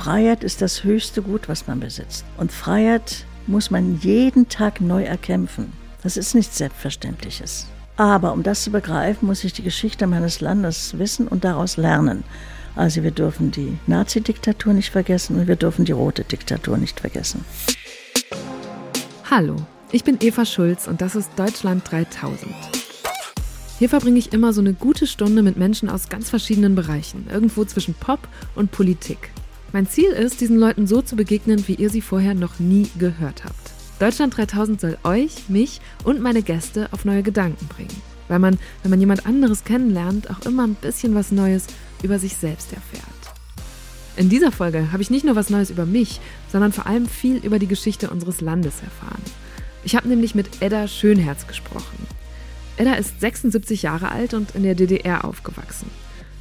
Freiheit ist das höchste Gut, was man besitzt. Und Freiheit muss man jeden Tag neu erkämpfen. Das ist nichts Selbstverständliches. Aber um das zu begreifen, muss ich die Geschichte meines Landes wissen und daraus lernen. Also wir dürfen die Nazi-Diktatur nicht vergessen und wir dürfen die rote Diktatur nicht vergessen. Hallo, ich bin Eva Schulz und das ist Deutschland 3000. Hier verbringe ich immer so eine gute Stunde mit Menschen aus ganz verschiedenen Bereichen, irgendwo zwischen Pop und Politik. Mein Ziel ist, diesen Leuten so zu begegnen, wie ihr sie vorher noch nie gehört habt. Deutschland 3000 soll euch, mich und meine Gäste auf neue Gedanken bringen. Weil man, wenn man jemand anderes kennenlernt, auch immer ein bisschen was Neues über sich selbst erfährt. In dieser Folge habe ich nicht nur was Neues über mich, sondern vor allem viel über die Geschichte unseres Landes erfahren. Ich habe nämlich mit Edda Schönherz gesprochen. Edda ist 76 Jahre alt und in der DDR aufgewachsen.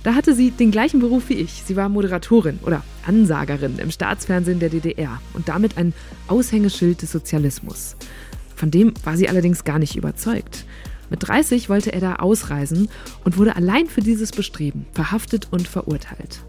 Da hatte sie den gleichen Beruf wie ich. Sie war Moderatorin oder Ansagerin im Staatsfernsehen der DDR und damit ein Aushängeschild des Sozialismus. Von dem war sie allerdings gar nicht überzeugt. Mit 30 wollte Edda ausreisen und wurde allein für dieses Bestreben verhaftet und verurteilt.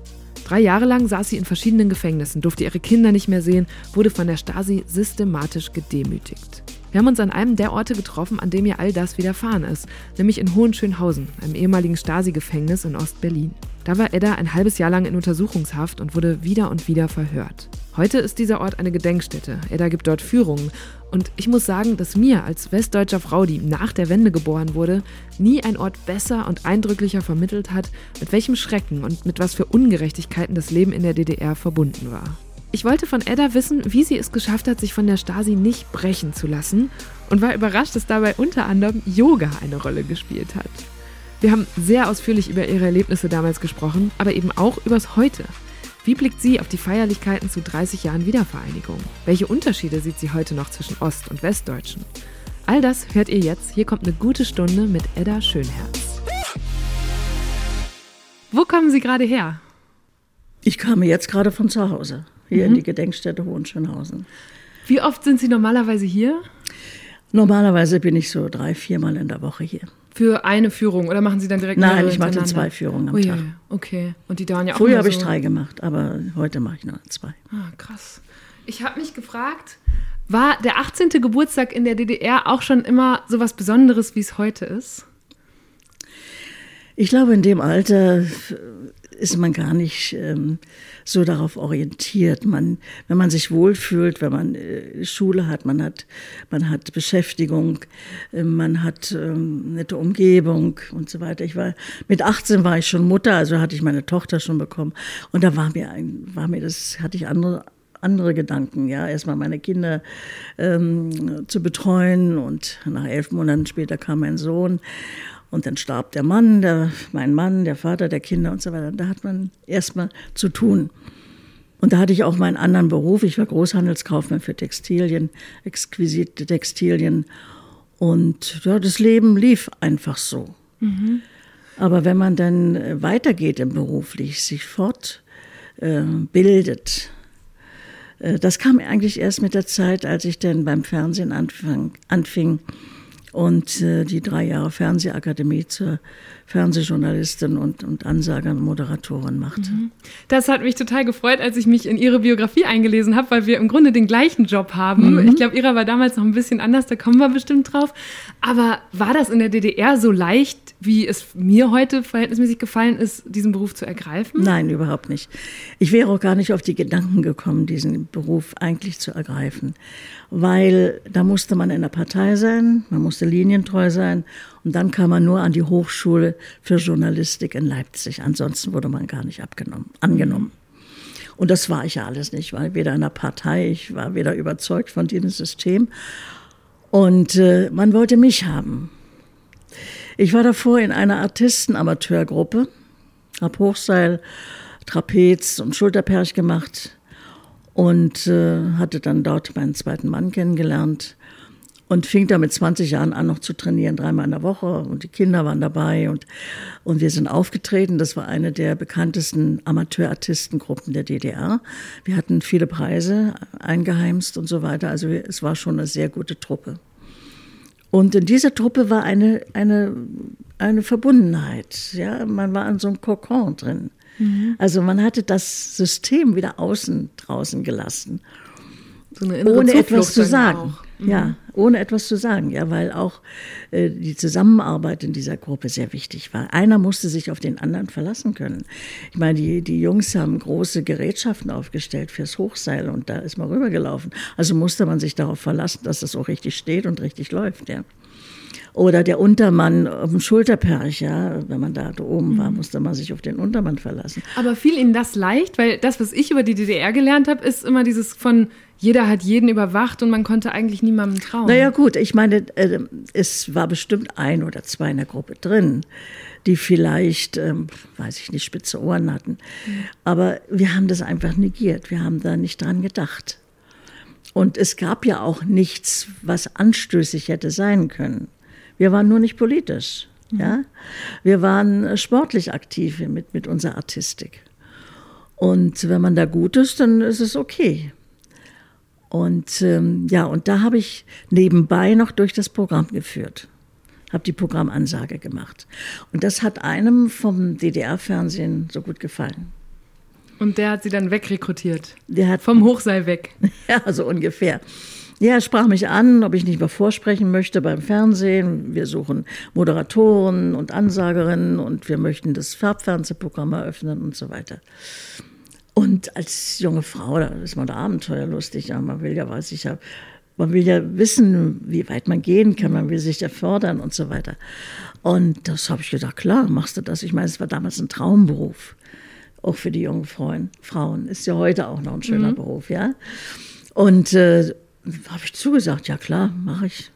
Drei Jahre lang saß sie in verschiedenen Gefängnissen, durfte ihre Kinder nicht mehr sehen, wurde von der Stasi systematisch gedemütigt. Wir haben uns an einem der Orte getroffen, an dem ihr all das widerfahren ist, nämlich in Hohenschönhausen, einem ehemaligen Stasi-Gefängnis in Ostberlin. Da war Edda ein halbes Jahr lang in Untersuchungshaft und wurde wieder und wieder verhört. Heute ist dieser Ort eine Gedenkstätte. Edda gibt dort Führungen. Und ich muss sagen, dass mir als westdeutscher Frau, die nach der Wende geboren wurde, nie ein Ort besser und eindrücklicher vermittelt hat, mit welchem Schrecken und mit was für Ungerechtigkeiten das Leben in der DDR verbunden war. Ich wollte von Edda wissen, wie sie es geschafft hat, sich von der Stasi nicht brechen zu lassen und war überrascht, dass dabei unter anderem Yoga eine Rolle gespielt hat. Wir haben sehr ausführlich über ihre Erlebnisse damals gesprochen, aber eben auch übers Heute. Wie blickt sie auf die Feierlichkeiten zu 30 Jahren Wiedervereinigung? Welche Unterschiede sieht sie heute noch zwischen Ost- und Westdeutschen? All das hört ihr jetzt. Hier kommt eine gute Stunde mit Edda Schönherz. Wo kommen Sie gerade her? Ich kam jetzt gerade von zu Hause hier mhm. in die Gedenkstätte Hohenschönhausen. Wie oft sind Sie normalerweise hier? Normalerweise bin ich so drei, viermal in der Woche hier. Für eine Führung oder machen Sie dann direkt Nein, ich mache zwei Führungen am oh, Tag. Okay, und die dauern ja auch Früher habe ich drei gemacht, aber heute mache ich nur zwei. Ah, krass. Ich habe mich gefragt, war der 18. Geburtstag in der DDR auch schon immer so was Besonderes, wie es heute ist? Ich glaube, in dem Alter ist man gar nicht ähm, so darauf orientiert. Man, wenn man sich wohlfühlt, wenn man äh, Schule hat, man hat, man hat Beschäftigung, äh, man hat ähm, nette Umgebung und so weiter. Ich war mit 18 war ich schon Mutter, also hatte ich meine Tochter schon bekommen und da war mir ein, war mir das hatte ich andere andere Gedanken, ja, erstmal meine Kinder ähm, zu betreuen und nach elf Monaten später kam mein Sohn und dann starb der Mann, der, mein Mann, der Vater der Kinder und so weiter. Da hat man erstmal zu tun. Und da hatte ich auch meinen anderen Beruf. Ich war Großhandelskaufmann für Textilien, exquisite Textilien. Und ja, das Leben lief einfach so. Mhm. Aber wenn man dann weitergeht im Beruflich, sich fortbildet, äh, äh, das kam eigentlich erst mit der Zeit, als ich dann beim Fernsehen anfang, anfing, und äh, die drei Jahre Fernsehakademie zur Fernsehjournalistin und, und Ansager und Moderatorin machte. Mhm. Das hat mich total gefreut, als ich mich in ihre Biografie eingelesen habe, weil wir im Grunde den gleichen Job haben. Mhm. Ich glaube, ihrer war damals noch ein bisschen anders, da kommen wir bestimmt drauf. Aber war das in der DDR so leicht, wie es mir heute verhältnismäßig gefallen ist, diesen Beruf zu ergreifen? Nein, überhaupt nicht. Ich wäre auch gar nicht auf die Gedanken gekommen, diesen Beruf eigentlich zu ergreifen, weil da musste man in der Partei sein, man musste linientreu sein und dann kam man nur an die Hochschule für Journalistik in Leipzig. Ansonsten wurde man gar nicht abgenommen, angenommen. Und das war ich ja alles nicht, weil weder in der Partei, ich war weder überzeugt von diesem System. Und äh, man wollte mich haben. Ich war davor in einer Artisten-Amateurgruppe, habe Hochseil, Trapez und Schulterperch gemacht und äh, hatte dann dort meinen zweiten Mann kennengelernt und fing da mit 20 Jahren an, noch zu trainieren, dreimal in der Woche. Und die Kinder waren dabei und, und wir sind aufgetreten. Das war eine der bekanntesten Amateurartistengruppen der DDR. Wir hatten viele Preise eingeheimst und so weiter. Also es war schon eine sehr gute Truppe. Und in dieser Truppe war eine, eine, eine Verbundenheit. Ja, man war in so einem Kokon drin. Mhm. Also man hatte das System wieder außen draußen gelassen. So ohne etwas zu sagen. Mhm. Ja, ohne etwas zu sagen, ja, weil auch äh, die Zusammenarbeit in dieser Gruppe sehr wichtig war. Einer musste sich auf den anderen verlassen können. Ich meine, die, die Jungs haben große Gerätschaften aufgestellt fürs Hochseil und da ist man rübergelaufen. Also musste man sich darauf verlassen, dass das auch richtig steht und richtig läuft, ja. Oder der Untermann auf dem Schulterperch, ja, wenn man da oben war, mhm. musste man sich auf den Untermann verlassen. Aber fiel Ihnen das leicht? Weil das, was ich über die DDR gelernt habe, ist immer dieses von jeder hat jeden überwacht und man konnte eigentlich niemandem trauen. Naja gut, ich meine, äh, es war bestimmt ein oder zwei in der Gruppe drin, die vielleicht, ähm, weiß ich nicht, spitze Ohren hatten. Aber wir haben das einfach negiert. Wir haben da nicht dran gedacht. Und es gab ja auch nichts, was anstößig hätte sein können. Wir waren nur nicht politisch. Ja? Wir waren sportlich aktiv mit, mit unserer Artistik. Und wenn man da gut ist, dann ist es okay. Und ähm, ja, und da habe ich nebenbei noch durch das Programm geführt, habe die Programmansage gemacht. Und das hat einem vom DDR-Fernsehen so gut gefallen. Und der hat sie dann wegrekrutiert? Der hat vom Hochseil weg. Ja, so ungefähr. Ja, er sprach mich an, ob ich nicht mal vorsprechen möchte beim Fernsehen. Wir suchen Moderatoren und Ansagerinnen und wir möchten das Farbfernsehprogramm eröffnen und so weiter. Und als junge Frau, da ist man da abenteuerlustig. Ja, man will ja, weiß ich ja, man will ja wissen, wie weit man gehen kann, man will sich ja fördern und so weiter. Und das habe ich gedacht, klar, machst du das. Ich meine, es war damals ein Traumberuf, auch für die jungen Frauen. Frauen ist ja heute auch noch ein schöner mhm. Beruf, ja. Und äh, habe ich zugesagt, ja klar, mache ich.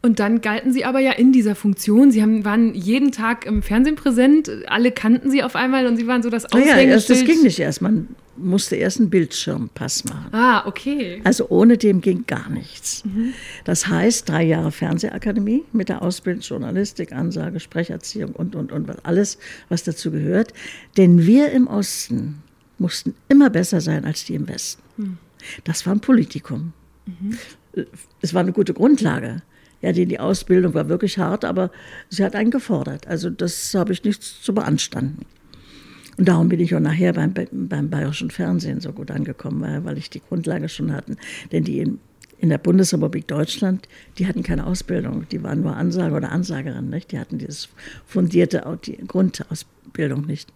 Und dann galten Sie aber ja in dieser Funktion. Sie haben, waren jeden Tag im Fernsehen präsent. Alle kannten Sie auf einmal und Sie waren so das Aushängeschild. Ja, erst, das ging nicht erst. Man musste erst einen Bildschirmpass machen. Ah, okay. Also ohne dem ging gar nichts. Mhm. Das heißt, drei Jahre Fernsehakademie mit der Ausbildung Journalistik, Ansage, Sprecherziehung und, und, und alles, was dazu gehört. Denn wir im Osten mussten immer besser sein als die im Westen. Mhm. Das war ein Politikum. Mhm. Es war eine gute Grundlage. Ja, die, die Ausbildung war wirklich hart, aber sie hat einen gefordert. Also das habe ich nichts zu beanstanden. Und darum bin ich auch nachher beim, beim bayerischen Fernsehen so gut angekommen, weil, ich die Grundlage schon hatten. Denn die in, in der Bundesrepublik Deutschland, die hatten keine Ausbildung, die waren nur Ansager oder Ansagerin, nicht? Die hatten dieses fundierte die Grundausbildung nicht.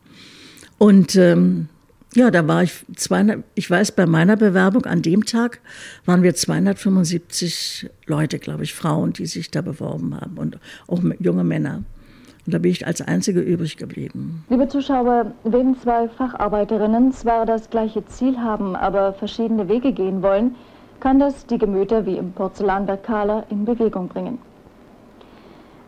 Und ähm, ja, da war ich 200, ich weiß, bei meiner Bewerbung an dem Tag waren wir 275 Leute, glaube ich, Frauen, die sich da beworben haben und auch junge Männer. Und da bin ich als Einzige übrig geblieben. Liebe Zuschauer, wenn zwei Facharbeiterinnen zwar das gleiche Ziel haben, aber verschiedene Wege gehen wollen, kann das die Gemüter wie im Porzellanwerk Kahler in Bewegung bringen.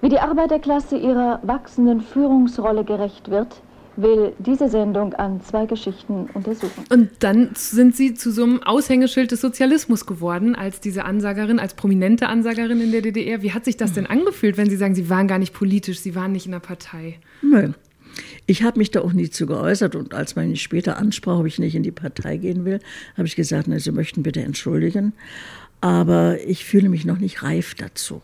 Wie die Arbeiterklasse ihrer wachsenden Führungsrolle gerecht wird, will diese Sendung an zwei Geschichten untersuchen. Und dann sind Sie zu so einem Aushängeschild des Sozialismus geworden, als diese Ansagerin, als prominente Ansagerin in der DDR. Wie hat sich das denn angefühlt, wenn Sie sagen, Sie waren gar nicht politisch, Sie waren nicht in der Partei? Nö. Ich habe mich da auch nie zu geäußert und als man mich später ansprach, ob ich nicht in die Partei gehen will, habe ich gesagt, na, Sie möchten bitte entschuldigen, aber ich fühle mich noch nicht reif dazu.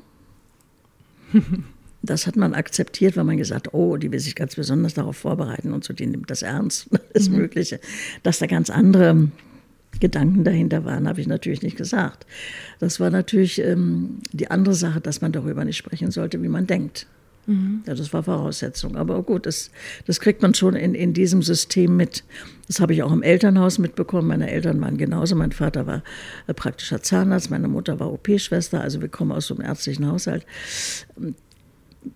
Das hat man akzeptiert, weil man gesagt hat, oh, die will sich ganz besonders darauf vorbereiten und so, die nimmt das ernst, alles mhm. Mögliche. Dass da ganz andere Gedanken dahinter waren, habe ich natürlich nicht gesagt. Das war natürlich ähm, die andere Sache, dass man darüber nicht sprechen sollte, wie man denkt. Mhm. Ja, das war Voraussetzung. Aber gut, das, das kriegt man schon in, in diesem System mit. Das habe ich auch im Elternhaus mitbekommen. Meine Eltern waren genauso. Mein Vater war äh, praktischer Zahnarzt, meine Mutter war OP-Schwester. Also wir kommen aus so einem ärztlichen Haushalt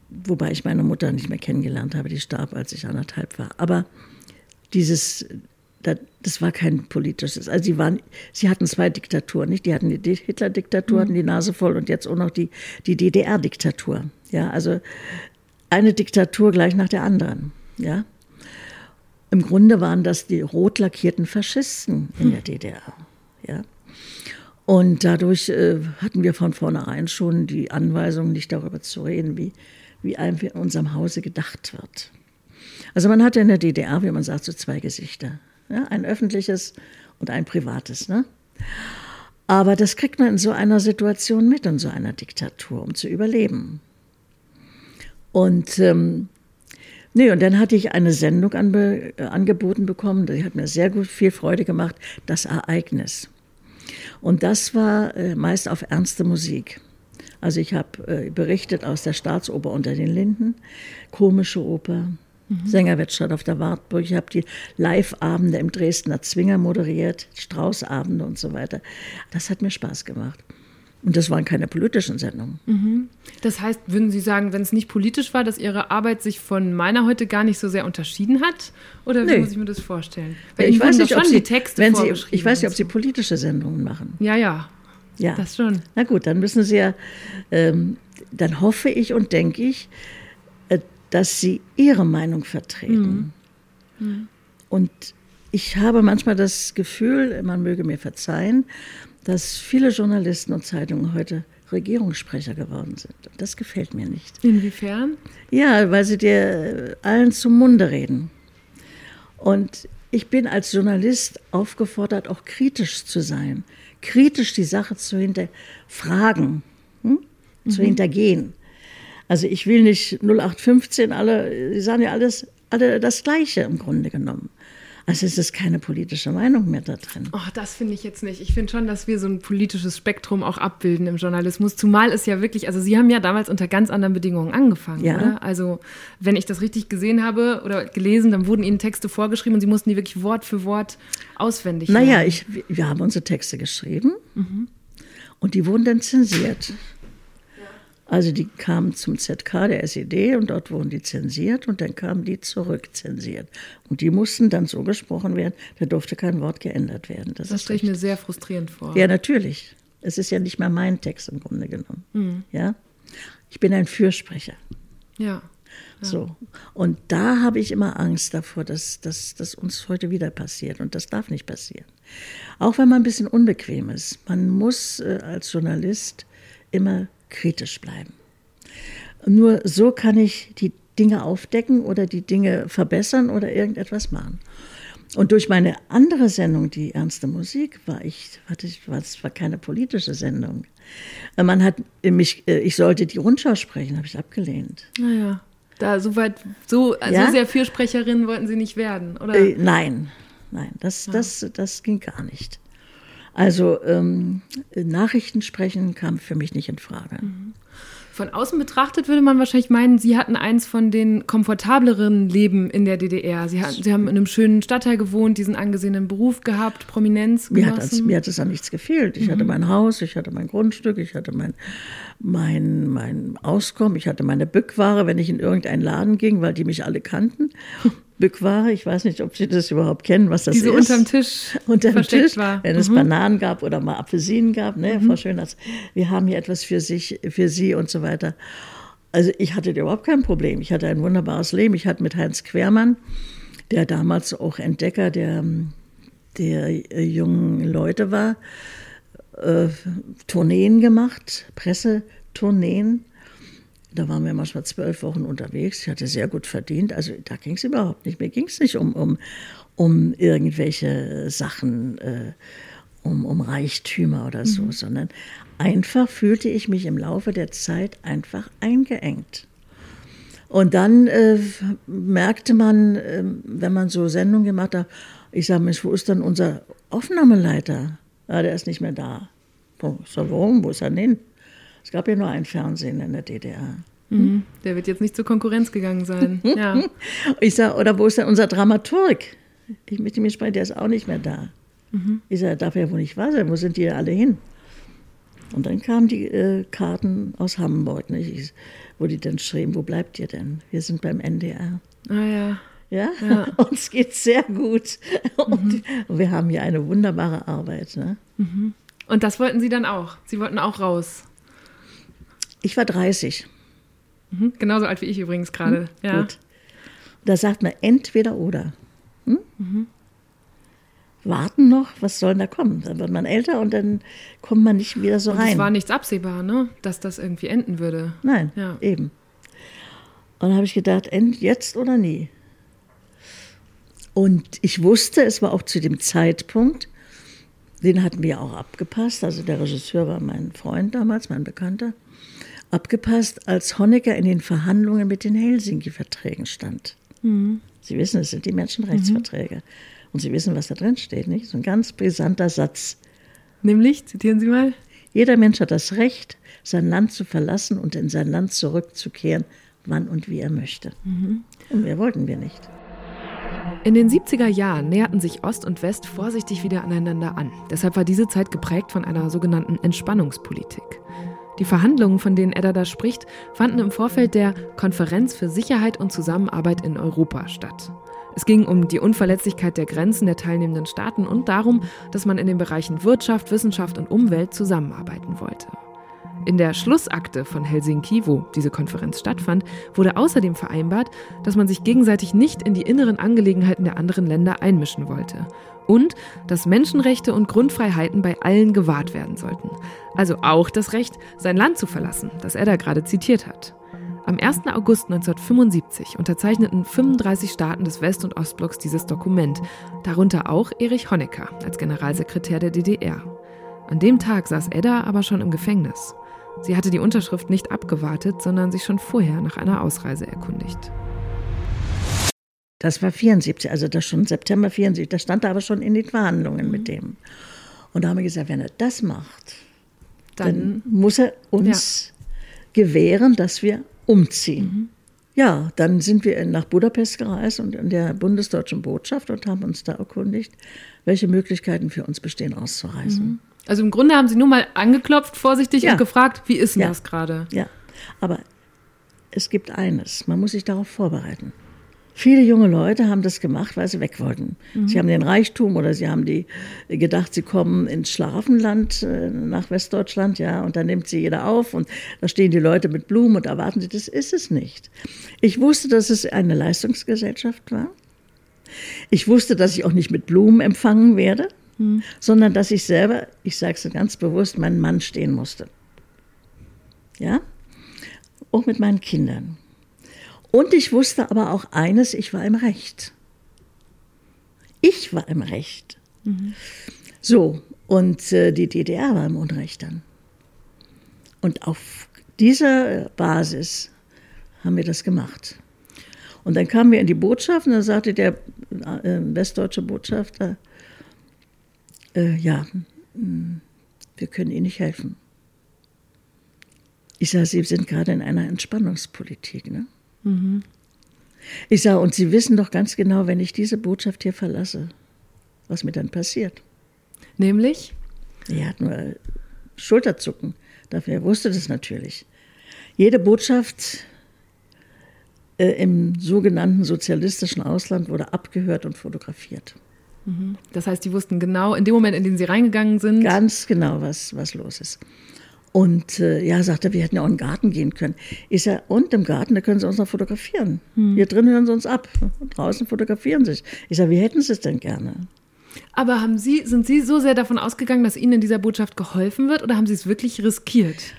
wobei ich meine Mutter nicht mehr kennengelernt habe, die starb, als ich anderthalb war. Aber dieses, das war kein politisches. Also sie waren, sie hatten zwei Diktaturen, nicht? Die hatten die Hitler-Diktatur, hatten die Nase voll und jetzt auch noch die, die DDR-Diktatur. Ja, also eine Diktatur gleich nach der anderen. Ja. Im Grunde waren das die rot lackierten Faschisten in der DDR. Ja. Und dadurch äh, hatten wir von vornherein schon die Anweisung, nicht darüber zu reden, wie, wie einem in unserem Hause gedacht wird. Also man hatte in der DDR, wie man sagt, so zwei Gesichter. Ja, ein öffentliches und ein privates. Ne? Aber das kriegt man in so einer Situation mit, in so einer Diktatur, um zu überleben. Und ähm, Nee, und dann hatte ich eine Sendung anbe, äh, angeboten bekommen, die hat mir sehr gut viel Freude gemacht, das Ereignis. Und das war äh, meist auf ernste Musik. Also ich habe äh, berichtet aus der Staatsoper unter den Linden, komische Oper, mhm. Sängerwettstreit auf der Wartburg. Ich habe die Live-Abende im Dresdner Zwinger moderiert, Straußabende und so weiter. Das hat mir Spaß gemacht. Und das waren keine politischen Sendungen. Mhm. Das heißt, würden Sie sagen, wenn es nicht politisch war, dass Ihre Arbeit sich von meiner heute gar nicht so sehr unterschieden hat? Oder wie nee. muss ich mir das vorstellen? Weil ich weiß nicht, ob Sie, Texte wenn Sie, ich weiß nicht, ob Sie politische Sendungen machen. Ja, ja. Ja. Das schon. Na gut, dann müssen Sie ja, ähm, dann hoffe ich und denke ich, äh, dass Sie Ihre Meinung vertreten. Mhm. Mhm. Und ich habe manchmal das Gefühl, man möge mir verzeihen, dass viele Journalisten und Zeitungen heute Regierungssprecher geworden sind. Und das gefällt mir nicht. Inwiefern? Ja, weil sie dir allen zum Munde reden. Und ich bin als Journalist aufgefordert, auch kritisch zu sein, kritisch die Sache zu hinterfragen, hm? mhm. zu hintergehen. Also ich will nicht 0815 alle, sie sagen ja alles, alle das Gleiche im Grunde genommen. Also es ist keine politische Meinung mehr da drin. Oh, das finde ich jetzt nicht. Ich finde schon, dass wir so ein politisches Spektrum auch abbilden im Journalismus. Zumal es ja wirklich, also Sie haben ja damals unter ganz anderen Bedingungen angefangen, ja. oder? Also wenn ich das richtig gesehen habe oder gelesen, dann wurden Ihnen Texte vorgeschrieben und Sie mussten die wirklich Wort für Wort auswendig Naja, ich, wir haben unsere Texte geschrieben mhm. und die wurden dann zensiert. Also die kamen zum ZK der SED und dort wurden die zensiert und dann kamen die zurückzensiert. Und die mussten dann so gesprochen werden, da durfte kein Wort geändert werden. Das, das stelle ich mir sehr frustrierend vor. Ja, natürlich. Es ist ja nicht mal mein Text im Grunde genommen. Mhm. Ja? Ich bin ein Fürsprecher. Ja. ja. So. Und da habe ich immer Angst davor, dass, dass das uns heute wieder passiert. Und das darf nicht passieren. Auch wenn man ein bisschen unbequem ist. Man muss äh, als Journalist immer kritisch bleiben. Nur so kann ich die Dinge aufdecken oder die Dinge verbessern oder irgendetwas machen. Und durch meine andere Sendung, die ernste Musik, war ich, warte, war, es war keine politische Sendung. Man hat mich, äh, ich sollte die Rundschau sprechen, habe ich abgelehnt. Naja, da so weit, so, ja? so sehr Fürsprecherin wollten Sie nicht werden, oder? Äh, nein, nein, das, ja. das, das ging gar nicht. Also ähm, Nachrichten sprechen kam für mich nicht in Frage. Mhm. Von außen betrachtet würde man wahrscheinlich meinen, Sie hatten eins von den komfortableren Leben in der DDR. Sie, hatten, Sie haben in einem schönen Stadtteil gewohnt, diesen angesehenen Beruf gehabt, Prominenz genossen. Mir hat, es, mir hat es an nichts gefehlt. Ich mhm. hatte mein Haus, ich hatte mein Grundstück, ich hatte mein, mein, mein Auskommen, ich hatte meine Bückware, wenn ich in irgendeinen Laden ging, weil die mich alle kannten. Bückware. Ich weiß nicht, ob Sie das überhaupt kennen, was das Die so ist. unterm Tisch unterm Tisch, war. Wenn mhm. es Bananen gab oder mal Apfelsinen gab, ne, mhm. Frau Schöners, wir haben hier etwas für sich, für Sie und so weiter. Also ich hatte überhaupt kein Problem. Ich hatte ein wunderbares Leben. Ich hatte mit Heinz Quermann, der damals auch Entdecker der, der äh, jungen Leute war, äh, Tourneen gemacht, Pressetourneen da waren wir manchmal zwölf Wochen unterwegs. Ich hatte sehr gut verdient. Also da ging es überhaupt nicht. Mir ging es nicht um, um, um irgendwelche Sachen, äh, um, um Reichtümer oder so, mhm. sondern einfach fühlte ich mich im Laufe der Zeit einfach eingeengt. Und dann äh, merkte man, äh, wenn man so Sendungen gemacht hat, ich sage, Mensch, wo ist dann unser Aufnahmeleiter? Ja, der ist nicht mehr da. Ich sage, warum? Wo ist er denn? Es gab ja nur ein Fernsehen in der DDR. Mhm. Der wird jetzt nicht zur Konkurrenz gegangen sein. ja. Ich sage, oder wo ist denn unser Dramaturg? Ich mit ihm sprechen, der ist auch nicht mehr da. Mhm. Ich sage, darf ja wohl nicht wahr sein, wo sind die alle hin? Und dann kamen die äh, Karten aus Hamburg, nicht? wo die dann schrieben, wo bleibt ihr denn? Wir sind beim NDR. Ah ja. Ja, ja. uns geht sehr gut. Und, mhm. und, wir haben hier eine wunderbare Arbeit. Ne? Mhm. Und das wollten Sie dann auch? Sie wollten auch raus? Ich war 30. Mhm. Genauso alt wie ich übrigens gerade. Mhm. Ja. Gut. Da sagt man entweder oder. Hm? Mhm. Warten noch, was soll da kommen? Dann wird man älter und dann kommt man nicht wieder so und rein. Es war nichts absehbar, ne? dass das irgendwie enden würde. Nein, ja. eben. Und dann habe ich gedacht, end jetzt oder nie. Und ich wusste, es war auch zu dem Zeitpunkt, den hatten wir auch abgepasst. Also der Regisseur war mein Freund damals, mein Bekannter abgepasst, als Honecker in den Verhandlungen mit den Helsinki-Verträgen stand. Mhm. Sie wissen, es sind die Menschenrechtsverträge. Mhm. Und Sie wissen, was da drin steht, nicht? So ein ganz brisanter Satz. Nämlich, zitieren Sie mal. Jeder Mensch hat das Recht, sein Land zu verlassen und in sein Land zurückzukehren, wann und wie er möchte. Mhm. Und mehr wollten wir nicht. In den 70er Jahren näherten sich Ost und West vorsichtig wieder aneinander an. Deshalb war diese Zeit geprägt von einer sogenannten Entspannungspolitik. Die Verhandlungen, von denen Edda da spricht, fanden im Vorfeld der Konferenz für Sicherheit und Zusammenarbeit in Europa statt. Es ging um die Unverletzlichkeit der Grenzen der teilnehmenden Staaten und darum, dass man in den Bereichen Wirtschaft, Wissenschaft und Umwelt zusammenarbeiten wollte. In der Schlussakte von Helsinki, wo diese Konferenz stattfand, wurde außerdem vereinbart, dass man sich gegenseitig nicht in die inneren Angelegenheiten der anderen Länder einmischen wollte und dass Menschenrechte und Grundfreiheiten bei allen gewahrt werden sollten. Also auch das Recht, sein Land zu verlassen, das er da gerade zitiert hat. Am 1. August 1975 unterzeichneten 35 Staaten des West- und Ostblocks dieses Dokument, darunter auch Erich Honecker als Generalsekretär der DDR. An dem Tag saß Edda aber schon im Gefängnis. Sie hatte die Unterschrift nicht abgewartet, sondern sich schon vorher nach einer Ausreise erkundigt. Das war 74, also das schon September 74. Das stand da aber schon in den Verhandlungen mhm. mit dem. Und da haben wir gesagt, wenn er das macht, dann, dann muss er uns ja. gewähren, dass wir umziehen. Mhm. Ja, dann sind wir nach Budapest gereist und in der bundesdeutschen Botschaft und haben uns da erkundigt, welche Möglichkeiten für uns bestehen, auszureisen. Mhm. Also im Grunde haben Sie nur mal angeklopft, vorsichtig ja. und gefragt, wie ist denn ja. das gerade? Ja, aber es gibt eines, man muss sich darauf vorbereiten. Viele junge Leute haben das gemacht, weil sie weg wollten. Mhm. Sie haben den Reichtum oder sie haben die gedacht, sie kommen ins Schlafenland äh, nach Westdeutschland, ja, und dann nimmt sie jeder auf und da stehen die Leute mit Blumen und erwarten sie. Das ist es nicht. Ich wusste, dass es eine Leistungsgesellschaft war. Ich wusste, dass ich auch nicht mit Blumen empfangen werde hm. sondern dass ich selber, ich sage es ganz bewusst, meinen Mann stehen musste. Ja? Auch mit meinen Kindern. Und ich wusste aber auch eines, ich war im Recht. Ich war im Recht. Mhm. So, und äh, die DDR war im Unrecht dann. Und auf dieser Basis haben wir das gemacht. Und dann kamen wir in die Botschaft und da sagte der äh, westdeutsche Botschafter, äh, ja, hm, wir können Ihnen nicht helfen. Ich sage, Sie sind gerade in einer Entspannungspolitik. Ne? Mhm. Ich sage, und Sie wissen doch ganz genau, wenn ich diese Botschaft hier verlasse, was mir dann passiert. Nämlich? Er hat nur Schulterzucken. Dafür wusste das natürlich. Jede Botschaft äh, im sogenannten sozialistischen Ausland wurde abgehört und fotografiert. Mhm. Das heißt, die wussten genau, in dem Moment, in den sie reingegangen sind. Ganz genau, was, was los ist. Und äh, ja, sagt er, wir hätten ja auch in den Garten gehen können. Ich sage, und im Garten, da können Sie uns noch fotografieren. Hm. Hier drin hören Sie uns ab. draußen fotografieren Sie sich. Ich sage, wie hätten Sie es denn gerne? Aber haben Sie, sind Sie so sehr davon ausgegangen, dass Ihnen in dieser Botschaft geholfen wird oder haben Sie es wirklich riskiert?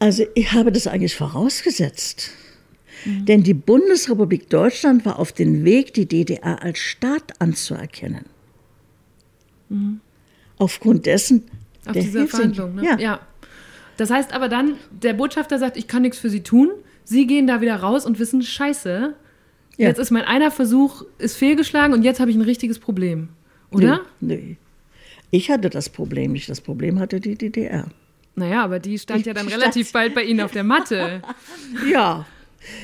Also ich habe das eigentlich vorausgesetzt. Mhm. Denn die Bundesrepublik Deutschland war auf dem Weg, die DDR als Staat anzuerkennen. Mhm. Aufgrund dessen. Auf dieser Verhandlung, ne? Ja. ja. Das heißt aber dann, der Botschafter sagt, ich kann nichts für Sie tun. Sie gehen da wieder raus und wissen, scheiße, ja. jetzt ist mein einer Versuch ist fehlgeschlagen und jetzt habe ich ein richtiges Problem. Oder? Nee, nee. Ich hatte das Problem nicht. Das Problem hatte die DDR. Naja, aber die stand ich ja dann relativ bald bei Ihnen auf der Matte. ja,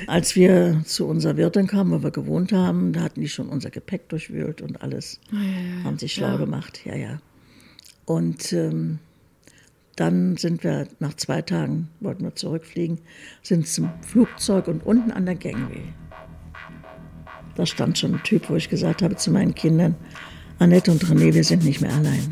als wir zu unserer Wirtin kamen, wo wir gewohnt haben, da hatten die schon unser Gepäck durchwühlt und alles. Ja, ja. Haben sich schlau gemacht, ja, ja. Und ähm, dann sind wir nach zwei Tagen, wollten wir zurückfliegen, sind zum Flugzeug und unten an der Gangway. Da stand schon ein Typ, wo ich gesagt habe zu meinen Kindern, Annette und René, wir sind nicht mehr allein.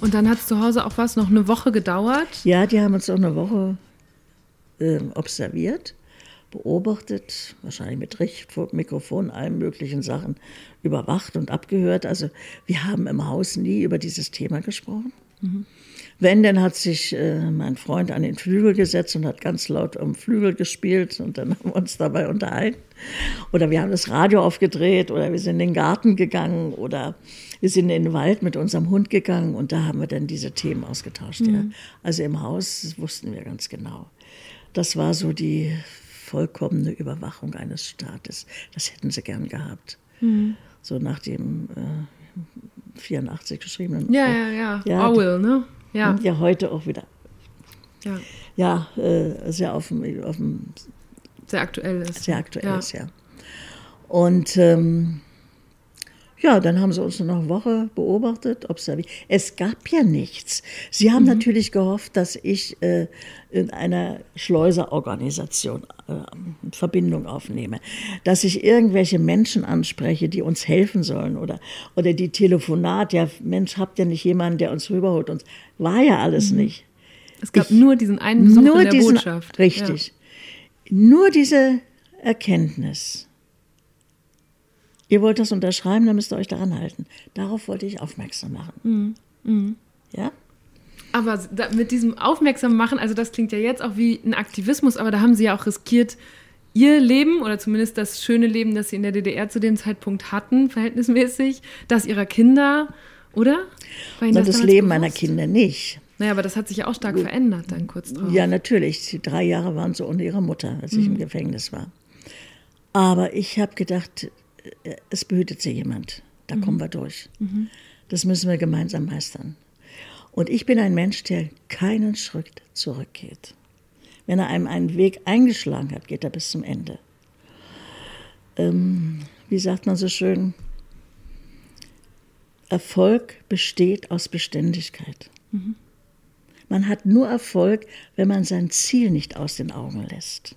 Und dann hat es zu Hause auch was, noch eine Woche gedauert? Ja, die haben uns auch eine Woche äh, observiert, beobachtet, wahrscheinlich mit Richtmikrofon, allen möglichen Sachen überwacht und abgehört. Also wir haben im Haus nie über dieses Thema gesprochen. Mhm. Wenn, dann hat sich äh, mein Freund an den Flügel gesetzt und hat ganz laut um Flügel gespielt und dann haben wir uns dabei unterhalten. Oder wir haben das Radio aufgedreht oder wir sind in den Garten gegangen oder Wir sind in den Wald mit unserem Hund gegangen und da haben wir dann diese Themen ausgetauscht. Mhm. Ja. Also im Haus wussten wir ganz genau. Das war so die vollkommene Überwachung eines Staates. Das hätten sie gern gehabt. Mhm. So nach dem äh, 84 geschriebenen. Ja, ja, ja, ja. Orwell, ne? Ja. Ja, heute auch wieder. Ja. Ja, äh, sehr auf dem, auf dem sehr aktuell ist. Sehr aktuell ja. ist, ja. Und ähm, ja, dann haben sie uns noch eine Woche beobachtet, observiert. Es gab ja nichts. Sie haben mhm. natürlich gehofft, dass ich äh, in einer Schleuserorganisation äh, Verbindung aufnehme, dass ich irgendwelche Menschen anspreche, die uns helfen sollen oder, oder die Telefonat, ja, Mensch, habt ihr nicht jemanden, der uns rüberholt? Und war ja alles mhm. nicht. Es gab ich, nur diesen einen Besuch nur in der diesen, Botschaft. Richtig. Ja. Nur diese Erkenntnis Ihr wollt das unterschreiben, dann müsst ihr euch daran halten. Darauf wollte ich aufmerksam machen. Mhm. Mhm. Ja? Aber mit diesem Aufmerksam machen, also das klingt ja jetzt auch wie ein Aktivismus, aber da haben Sie ja auch riskiert, Ihr Leben oder zumindest das schöne Leben, das Sie in der DDR zu dem Zeitpunkt hatten, verhältnismäßig, das Ihrer Kinder, oder? War das, das Leben bewusst? meiner Kinder nicht. Naja, aber das hat sich ja auch stark verändert dann kurz drauf. Ja, natürlich. Die drei Jahre waren so ohne ihre Mutter, als ich im mhm. Gefängnis war. Aber ich habe gedacht, es behütet sie jemand. Da mhm. kommen wir durch. Mhm. Das müssen wir gemeinsam meistern. Und ich bin ein Mensch, der keinen Schritt zurückgeht. Wenn er einem einen Weg eingeschlagen hat, geht er bis zum Ende. Ähm, wie sagt man so schön? Erfolg besteht aus Beständigkeit. Mhm. Man hat nur Erfolg, wenn man sein Ziel nicht aus den Augen lässt.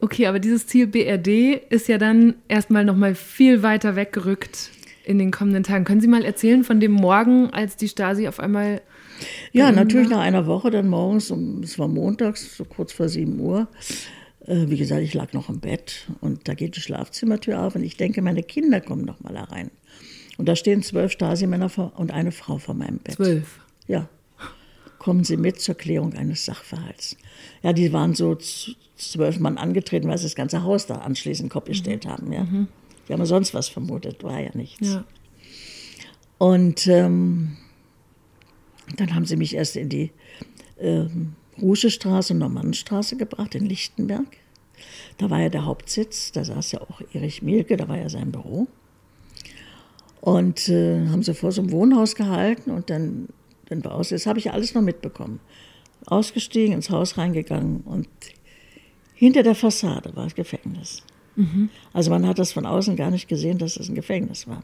Okay, aber dieses Ziel BRD ist ja dann erstmal nochmal viel weiter weggerückt in den kommenden Tagen. Können Sie mal erzählen von dem Morgen, als die Stasi auf einmal. Ja, natürlich nach einer Woche, dann morgens, um, es war montags, so kurz vor 7 Uhr. Äh, wie gesagt, ich lag noch im Bett und da geht die Schlafzimmertür auf und ich denke, meine Kinder kommen noch mal da rein. Und da stehen zwölf Stasi-Männer und eine Frau vor meinem Bett. Zwölf? Ja. Kommen Sie mit zur Klärung eines Sachverhalts. Ja, die waren so zwölf Mann angetreten, weil sie das ganze Haus da anschließend Kopf gestellt mhm. haben. Ja. Mhm. Die haben sonst was vermutet, war ja nichts. Ja. Und ähm, dann haben sie mich erst in die ähm, Ruschestraße und Normannenstraße gebracht, in Lichtenberg. Da war ja der Hauptsitz, da saß ja auch Erich Mielke, da war ja sein Büro. Und äh, haben sie vor so einem Wohnhaus gehalten und dann, dann war aus. Das habe ich alles noch mitbekommen. Ausgestiegen, ins Haus reingegangen und hinter der Fassade war das Gefängnis. Mhm. Also man hat das von außen gar nicht gesehen, dass es ein Gefängnis war.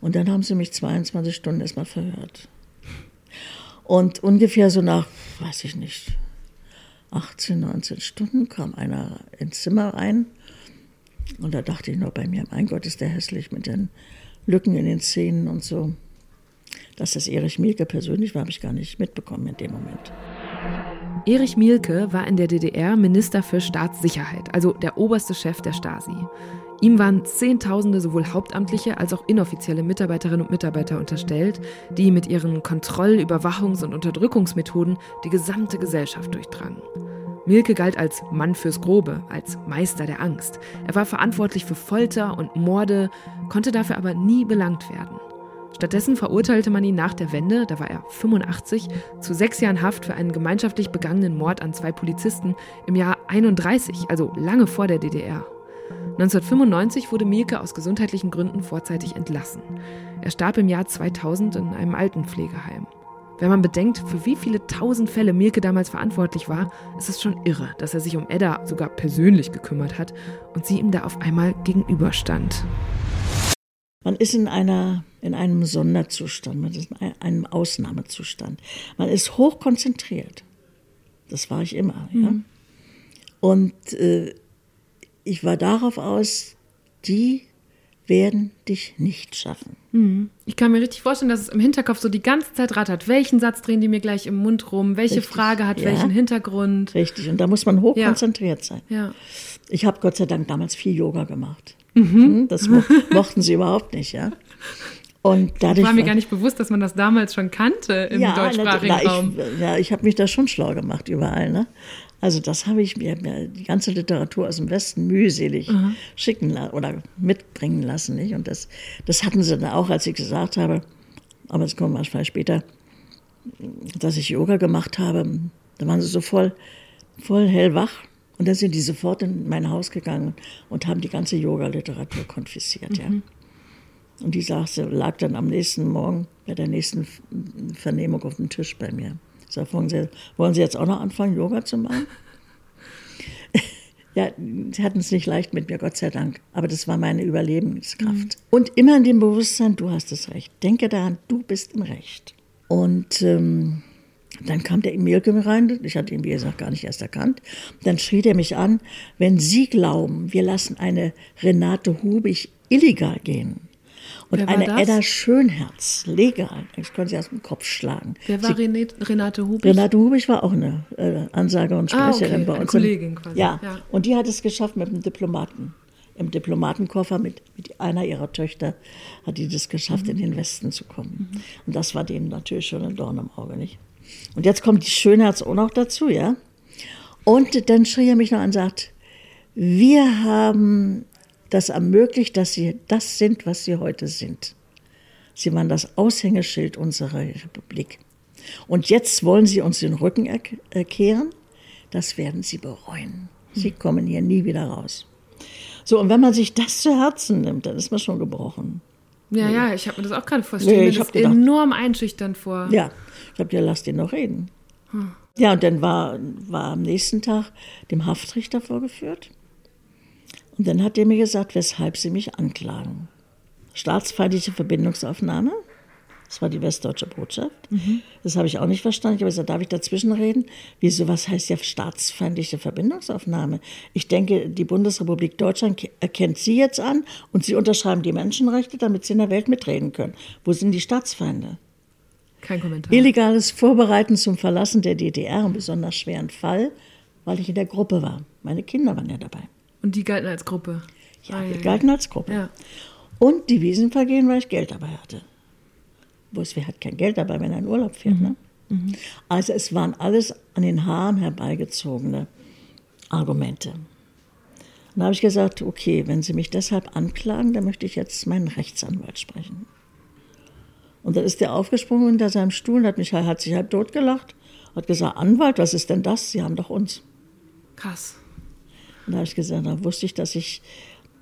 Und dann haben sie mich 22 Stunden erstmal verhört. Und ungefähr so nach, weiß ich nicht, 18, 19 Stunden kam einer ins Zimmer rein. Und da dachte ich nur bei mir, mein Gott, ist der hässlich mit den Lücken in den Zähnen und so. Dass das Erich Mielke persönlich war, habe ich gar nicht mitbekommen in dem Moment. Erich Mielke war in der DDR Minister für Staatssicherheit, also der oberste Chef der Stasi. Ihm waren Zehntausende sowohl hauptamtliche als auch inoffizielle Mitarbeiterinnen und Mitarbeiter unterstellt, die mit ihren Kontroll-, Überwachungs- und Unterdrückungsmethoden die gesamte Gesellschaft durchdrangen. Mielke galt als Mann fürs Grobe, als Meister der Angst. Er war verantwortlich für Folter und Morde, konnte dafür aber nie belangt werden. Stattdessen verurteilte man ihn nach der Wende, da war er 85, zu sechs Jahren Haft für einen gemeinschaftlich begangenen Mord an zwei Polizisten im Jahr 31, also lange vor der DDR. 1995 wurde Mielke aus gesundheitlichen Gründen vorzeitig entlassen. Er starb im Jahr 2000 in einem Altenpflegeheim. Wenn man bedenkt, für wie viele tausend Fälle Mielke damals verantwortlich war, ist es schon irre, dass er sich um Edda sogar persönlich gekümmert hat und sie ihm da auf einmal gegenüberstand. Man ist in, einer, in einem Sonderzustand, man ist in einem Ausnahmezustand. Man ist hochkonzentriert. Das war ich immer. Mhm. Ja? Und äh, ich war darauf aus, die werden dich nicht schaffen. Mhm. Ich kann mir richtig vorstellen, dass es im Hinterkopf so die ganze Zeit rattert. Welchen Satz drehen die mir gleich im Mund rum? Welche richtig. Frage hat ja. welchen Hintergrund? Richtig, und da muss man hochkonzentriert ja. sein. Ja. Ich habe Gott sei Dank damals viel Yoga gemacht. Mhm. Hm, das mo mochten sie überhaupt nicht, ja. Und dadurch war mir gar nicht bewusst, dass man das damals schon kannte im ja, deutschsprachigen na, Raum. Ich, ja, ich habe mich da schon schlau gemacht überall. Ne? Also das habe ich mir, mir die ganze Literatur aus dem Westen mühselig mhm. schicken oder mitbringen lassen. Nicht? Und das, das hatten sie dann auch, als ich gesagt habe, aber es kommt manchmal später, dass ich Yoga gemacht habe. Da waren sie so voll, voll hellwach. Und dann sind die sofort in mein Haus gegangen und haben die ganze Yoga-Literatur konfisziert. Mhm. Ja. Und die sagte, lag dann am nächsten Morgen bei der nächsten Vernehmung auf dem Tisch bei mir. Ich sag, wollen Sie, wollen Sie jetzt auch noch anfangen, Yoga zu machen? ja, sie hatten es nicht leicht mit mir, Gott sei Dank. Aber das war meine Überlebenskraft. Mhm. Und immer in dem Bewusstsein, du hast das Recht. Denke daran, du bist im Recht. Und ähm, dann kam der Emilke rein, ich hatte ihn, wie gesagt, gar nicht erst erkannt. Dann schrie der mich an, wenn Sie glauben, wir lassen eine Renate Hubig illegal gehen, und eine das? Edda Schönherz, legal. Ich konnte sie aus dem Kopf schlagen. Wer war sie, Renate Hubig? Renate Hubig war auch eine äh, Ansager und Sprecherin ah, okay. bei uns. Eine Kollegin quasi. Ja. ja, und die hat es geschafft mit einem Diplomaten. Im Diplomatenkoffer mit, mit einer ihrer Töchter hat die das geschafft, mhm. in den Westen zu kommen. Mhm. Und das war denen natürlich schon ein Dorn im Auge, nicht? Und jetzt kommt die Schönherz auch noch dazu, ja? Und dann schrie er mich noch an und sagt, wir haben das ermöglicht, dass sie das sind, was sie heute sind. Sie waren das Aushängeschild unserer Republik. Und jetzt wollen sie uns den Rücken erkehren. Das werden sie bereuen. Sie hm. kommen hier nie wieder raus. So, und wenn man sich das zu Herzen nimmt, dann ist man schon gebrochen. Ja, ja, ich habe mir das auch gerade vorgestellt. Nee, ich das gedacht, enorm einschüchternd vor. Ja, ich habe dir, lass den noch reden. Hm. Ja, und dann war, war am nächsten Tag dem Haftrichter vorgeführt. Und dann hat er mir gesagt, weshalb sie mich anklagen. Staatsfeindliche Verbindungsaufnahme. Das war die westdeutsche Botschaft. Mhm. Das habe ich auch nicht verstanden. Ich habe gesagt, darf ich dazwischen reden? Wieso, was heißt ja staatsfeindliche Verbindungsaufnahme? Ich denke, die Bundesrepublik Deutschland erkennt Sie jetzt an und Sie unterschreiben die Menschenrechte, damit Sie in der Welt mitreden können. Wo sind die Staatsfeinde? Kein Kommentar. Illegales Vorbereiten zum Verlassen der DDR, einen besonders schweren Fall, weil ich in der Gruppe war. Meine Kinder waren ja dabei. Und die galten als Gruppe? Ja, die galten als Gruppe. Ja. Und Devisenvergehen, weil ich Geld dabei hatte. Bloß wer hat kein Geld dabei, wenn er in Urlaub fährt. Mhm. Ne? Mhm. Also es waren alles an den Haaren herbeigezogene Argumente. Und da habe ich gesagt, okay, wenn Sie mich deshalb anklagen, dann möchte ich jetzt meinen Rechtsanwalt sprechen. Und dann ist der aufgesprungen unter seinem Stuhl und hat, mich, hat sich halb totgelacht, hat gesagt, Anwalt, was ist denn das? Sie haben doch uns. Krass. Und da habe ich gesagt, da wusste ich, dass ich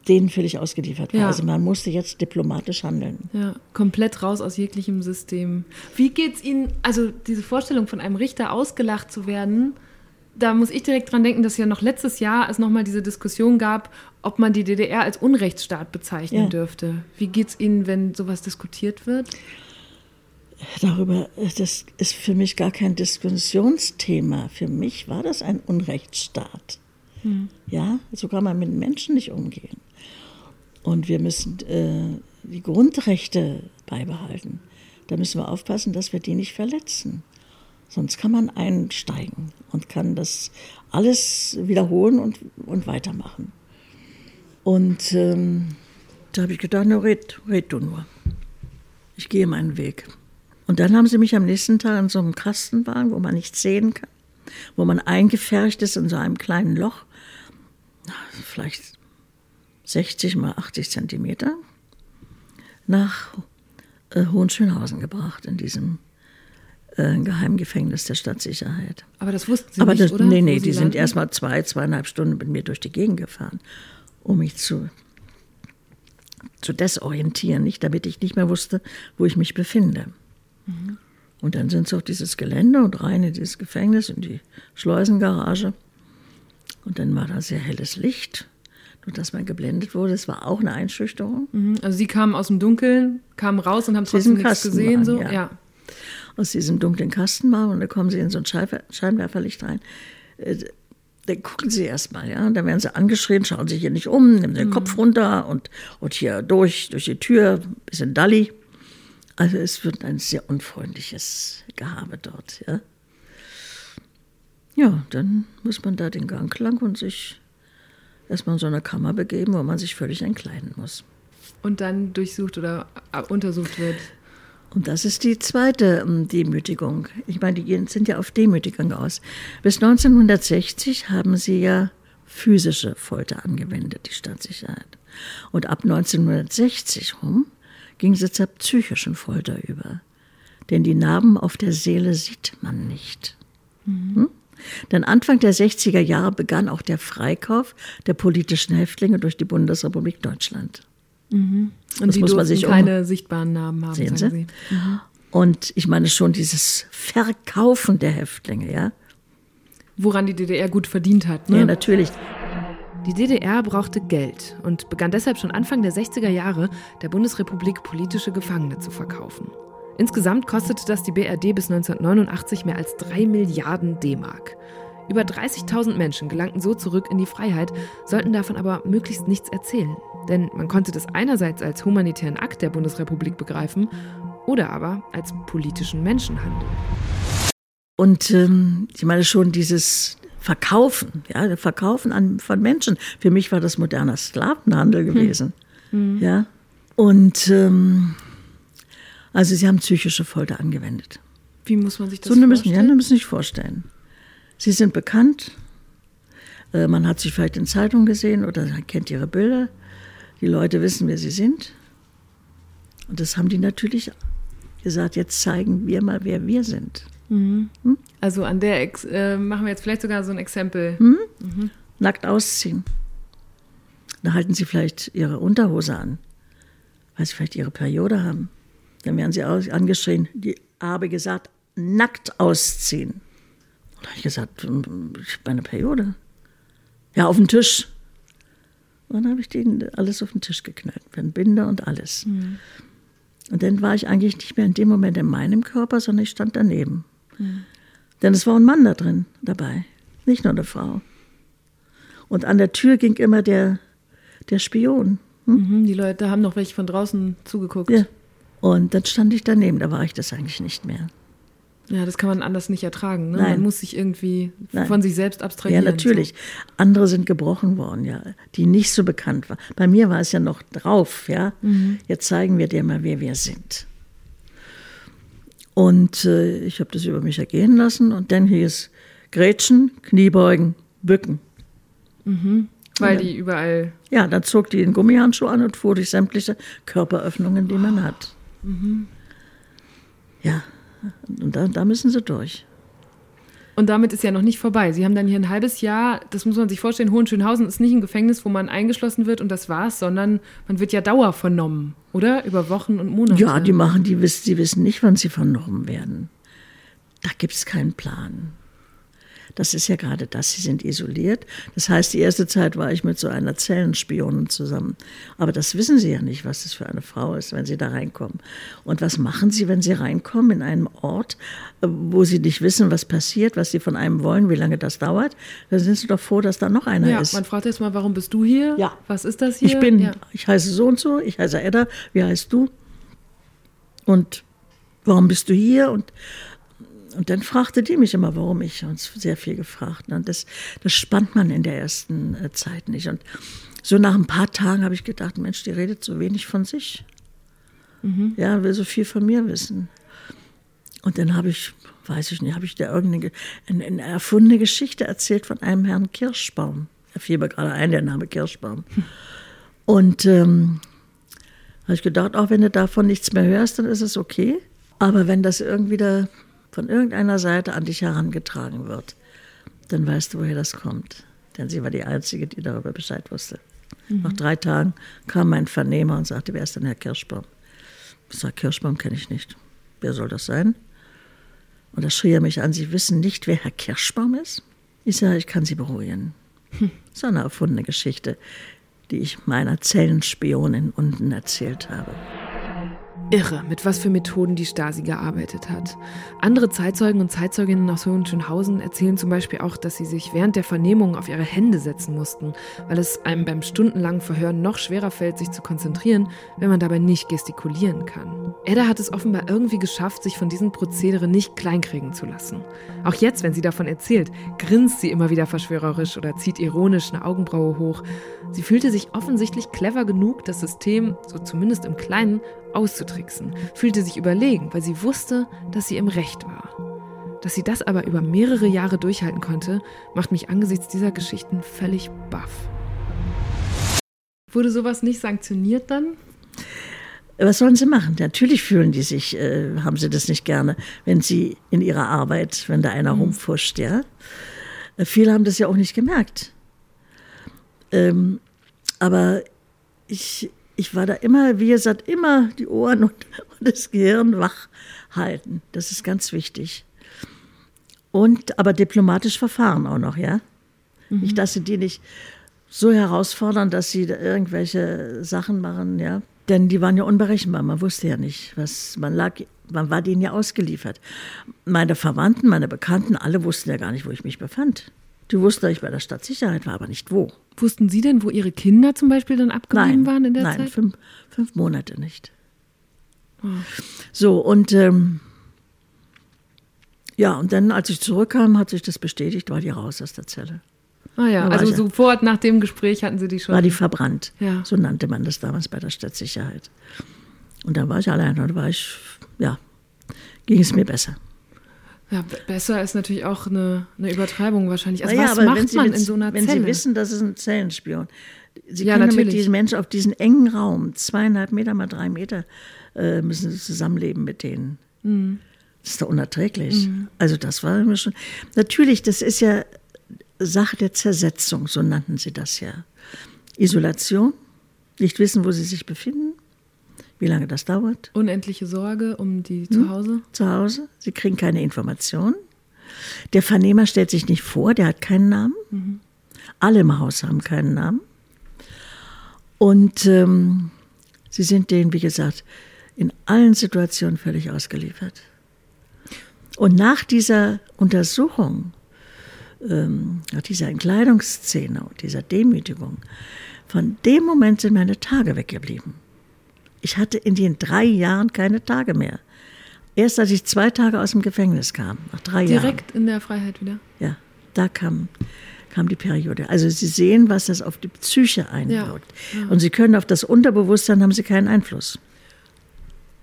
denen völlig ausgeliefert war. Ja. Also man musste jetzt diplomatisch handeln. Ja, komplett raus aus jeglichem System. Wie geht es Ihnen, also diese Vorstellung von einem Richter ausgelacht zu werden, da muss ich direkt dran denken, dass ja noch letztes Jahr es nochmal diese Diskussion gab, ob man die DDR als Unrechtsstaat bezeichnen ja. dürfte. Wie geht es Ihnen, wenn sowas diskutiert wird? Darüber, das ist für mich gar kein Diskussionsthema. Für mich war das ein Unrechtsstaat. Hm. Ja, so kann man mit Menschen nicht umgehen. Und wir müssen äh, die Grundrechte beibehalten. Da müssen wir aufpassen, dass wir die nicht verletzen. Sonst kann man einsteigen und kann das alles wiederholen und, und weitermachen. Und ähm, da habe ich gedacht, no, red, red du nur. Ich gehe meinen Weg. Und dann haben sie mich am nächsten Tag in so einem Kastenwagen, wo man nichts sehen kann, wo man eingefärcht ist in so einem kleinen Loch, vielleicht 60 mal 80 Zentimeter, nach äh, Hohenschönhausen gebracht, in diesem äh, Geheimgefängnis der Stadtsicherheit. Aber das wussten Sie Aber nicht, das, oder? Nee, nee, die sind erst mal zwei, zweieinhalb Stunden mit mir durch die Gegend gefahren, um mich zu, zu desorientieren, nicht, damit ich nicht mehr wusste, wo ich mich befinde. Mhm. Und dann sind sie auf dieses Gelände und rein in dieses Gefängnis, in die Schleusengarage. Und dann war da sehr helles Licht. Nur dass man geblendet wurde, das war auch eine Einschüchterung. Mhm. Also Sie kamen aus dem Dunkeln, kamen raus und haben trotzdem nichts gesehen. So? Ja. ja. Aus diesem dunklen Kastenmauer und da kommen Sie in so ein Scheinwerferlicht rein. Äh, dann gucken Sie erst mal, ja. Und dann werden Sie angeschrien, schauen Sie hier nicht um, nehmen den mhm. Kopf runter und, und hier durch, durch die Tür, bisschen Dalli. Also es wird ein sehr unfreundliches Gehabe dort, ja. Ja, dann muss man da den Gang lang und sich erstmal in so eine Kammer begeben, wo man sich völlig entkleiden muss. Und dann durchsucht oder untersucht wird. Und das ist die zweite ähm, Demütigung. Ich meine, die sind ja auf Demütigung aus. Bis 1960 haben sie ja physische Folter angewendet, die Staatssicherheit. Und ab 1960 rum ging sie zur psychischen Folter über. Denn die Narben auf der Seele sieht man nicht. Mhm. Hm? Denn Anfang der 60er Jahre begann auch der Freikauf der politischen Häftlinge durch die Bundesrepublik Deutschland. Mhm. Und das die muss man sich keine um sichtbaren Namen haben, sehen sagen Sie. Mhm. Und ich meine schon dieses Verkaufen der Häftlinge, ja. Woran die DDR gut verdient hat, ne? Ja, natürlich. Die DDR brauchte Geld und begann deshalb schon Anfang der 60er Jahre der Bundesrepublik politische Gefangene zu verkaufen. Insgesamt kostete das die BRD bis 1989 mehr als 3 Milliarden D-Mark. Über 30.000 Menschen gelangten so zurück in die Freiheit, sollten davon aber möglichst nichts erzählen. Denn man konnte das einerseits als humanitären Akt der Bundesrepublik begreifen oder aber als politischen Menschenhandel. Und ähm, ich meine schon dieses Verkaufen, ja, Verkaufen an, von Menschen. Für mich war das moderner Sklavenhandel hm. gewesen. Hm. Ja. Und ähm, also sie haben psychische Folter angewendet. Wie muss man sich das so, vorstellen? Müssen, ja, müssen sich vorstellen. Sie sind bekannt. Äh, man hat sie vielleicht in Zeitungen gesehen oder kennt ihre Bilder. Die Leute wissen, wer sie sind. Und das haben die natürlich gesagt, jetzt zeigen wir mal, wer wir sind. Mhm. Hm? Also an der Ex äh, machen wir jetzt vielleicht sogar so ein Exempel. Hm? Mhm. Nackt ausziehen. Da halten sie vielleicht ihre Unterhose an, weil sie vielleicht ihre Periode haben. Dann werden sie angeschrien. Die habe gesagt, nackt ausziehen. Und da habe ich gesagt, hm, ich habe eine Periode. Ja, auf den Tisch. Und dann habe ich denen alles auf den Tisch geknallt, mit Binder und alles. Mhm. Und dann war ich eigentlich nicht mehr in dem Moment in meinem Körper, sondern ich stand daneben. Mhm. Denn es war ein Mann da drin dabei, nicht nur eine Frau. Und an der Tür ging immer der, der Spion. Hm? Mhm, die Leute haben noch welche von draußen zugeguckt. Ja. Und dann stand ich daneben, da war ich das eigentlich nicht mehr. Ja, das kann man anders nicht ertragen. Ne? Nein. Man muss sich irgendwie Nein. von sich selbst abstrahieren. Ja, natürlich. So. Andere sind gebrochen worden, ja, die nicht so bekannt waren. Bei mir war es ja noch drauf, ja. Mhm. Jetzt zeigen wir dir mal, wer wir sind. Und äh, ich habe das über mich ergehen lassen und dann hieß Grätschen, Kniebeugen, Bücken. Mhm. Weil dann, die überall. Ja, dann zog die den Gummihandschuh an und fuhr durch sämtliche Körperöffnungen, die man hat. Mhm. Ja, und da, da müssen sie durch. Und damit ist ja noch nicht vorbei. Sie haben dann hier ein halbes Jahr, das muss man sich vorstellen, Hohenschönhausen ist nicht ein Gefängnis, wo man eingeschlossen wird und das war's, sondern man wird ja Dauer vernommen, oder? Über Wochen und Monate. Ja, die machen, die wissen, die wissen nicht, wann sie vernommen werden. Da gibt es keinen Plan. Das ist ja gerade das, sie sind isoliert. Das heißt, die erste Zeit war ich mit so einer Zellenspionin zusammen. Aber das wissen sie ja nicht, was das für eine Frau ist, wenn sie da reinkommen. Und was machen sie, wenn sie reinkommen in einen Ort, äh, wo sie nicht wissen, was passiert, was sie von einem wollen, wie lange das dauert? Dann sind sie doch froh, dass da noch einer ja, ist. Man fragt jetzt mal, warum bist du hier? Ja. Was ist das hier? Ich bin, ja. ich heiße so und so, ich heiße Edda, wie heißt du? Und warum bist du hier? Und und dann fragte die mich immer, warum ich uns sehr viel gefragt. Und das, das spannt man in der ersten äh, Zeit nicht. Und so nach ein paar Tagen habe ich gedacht, Mensch, die redet so wenig von sich. Mhm. Ja, will so viel von mir wissen. Und dann habe ich, weiß ich nicht, habe ich da irgendeine eine, eine erfundene Geschichte erzählt von einem Herrn Kirschbaum. Da fiel mir gerade ein, der Name Kirschbaum. Und ähm, habe ich gedacht, auch wenn du davon nichts mehr hörst, dann ist es okay. Aber wenn das irgendwie da von irgendeiner Seite an dich herangetragen wird, dann weißt du, woher das kommt. Denn sie war die Einzige, die darüber Bescheid wusste. Mhm. Nach drei Tagen kam mein Vernehmer und sagte, wer ist denn Herr Kirschbaum? Ich sage, Kirschbaum kenne ich nicht. Wer soll das sein? Und da schrie er mich an, Sie wissen nicht, wer Herr Kirschbaum ist? Ich sage, ich kann Sie beruhigen. Hm. So eine erfundene Geschichte, die ich meiner Zellenspionin unten erzählt habe. Irre, mit was für Methoden die Stasi gearbeitet hat. Andere Zeitzeugen und Zeitzeuginnen aus Hohenschönhausen erzählen zum Beispiel auch, dass sie sich während der Vernehmung auf ihre Hände setzen mussten, weil es einem beim stundenlangen Verhör noch schwerer fällt, sich zu konzentrieren, wenn man dabei nicht gestikulieren kann. Edda hat es offenbar irgendwie geschafft, sich von diesem Prozedere nicht kleinkriegen zu lassen. Auch jetzt, wenn sie davon erzählt, grinst sie immer wieder verschwörerisch oder zieht ironisch eine Augenbraue hoch. Sie fühlte sich offensichtlich clever genug, das System, so zumindest im Kleinen, auszutricksen, fühlte sich überlegen, weil sie wusste, dass sie im Recht war. Dass sie das aber über mehrere Jahre durchhalten konnte, macht mich angesichts dieser Geschichten völlig baff. Wurde sowas nicht sanktioniert dann? Was sollen sie machen? Natürlich fühlen die sich, äh, haben sie das nicht gerne, wenn sie in ihrer Arbeit, wenn da einer mhm. rumfuscht, ja. Äh, viele haben das ja auch nicht gemerkt. Ähm, aber ich, ich war da immer, wie gesagt, immer die Ohren und, und das Gehirn wach halten. Das ist ganz wichtig. Und aber diplomatisch verfahren auch noch, ja. Mhm. Nicht, dass sie die nicht so herausfordern, dass sie da irgendwelche Sachen machen, ja. Denn die waren ja unberechenbar. Man wusste ja nicht, was man lag. Man war denen ja ausgeliefert. Meine Verwandten, meine Bekannten, alle wussten ja gar nicht, wo ich mich befand. Die wussten, dass ich bei der Stadtsicherheit war, aber nicht wo. Wussten Sie denn, wo Ihre Kinder zum Beispiel dann abgeblieben nein, waren in der nein, Zeit? Nein, fünf, fünf, Monate nicht. Oh. So, und ähm, ja, und dann, als ich zurückkam, hat sich das bestätigt, war die raus aus der Zelle. Ah ja, also ja. sofort nach dem Gespräch hatten Sie die schon. War die verbrannt. Ja. So nannte man das damals bei der Stadtsicherheit. Und dann war ich allein und war ich, ja, ging es mir besser. Ja, besser ist natürlich auch eine, eine Übertreibung wahrscheinlich. Also ja, was macht man mit, in so einer wenn Zelle? Wenn Sie wissen, das ist ein Zellenspion. Sie ja, können natürlich. mit diesen Menschen auf diesen engen Raum, zweieinhalb Meter mal drei Meter, äh, müssen Sie zusammenleben mit denen. Mhm. Das ist doch unerträglich. Mhm. Also das war mir schon. Natürlich, das ist ja Sache der Zersetzung, so nannten sie das ja. Isolation, nicht wissen, wo sie sich befinden, wie lange das dauert. Unendliche Sorge um die hm? Zuhause? Zu Hause. Sie kriegen keine Informationen. Der Vernehmer stellt sich nicht vor, der hat keinen Namen. Mhm. Alle im Haus haben keinen Namen. Und ähm, sie sind denen, wie gesagt, in allen Situationen völlig ausgeliefert. Und nach dieser Untersuchung ähm, dieser Entkleidungsszene dieser Demütigung, von dem Moment sind meine Tage weggeblieben. Ich hatte in den drei Jahren keine Tage mehr. Erst als ich zwei Tage aus dem Gefängnis kam, nach drei Direkt Jahren. Direkt in der Freiheit wieder? Ja, da kam, kam die Periode. Also Sie sehen, was das auf die Psyche einwirkt. Ja, ja. Und Sie können auf das Unterbewusstsein, haben Sie keinen Einfluss.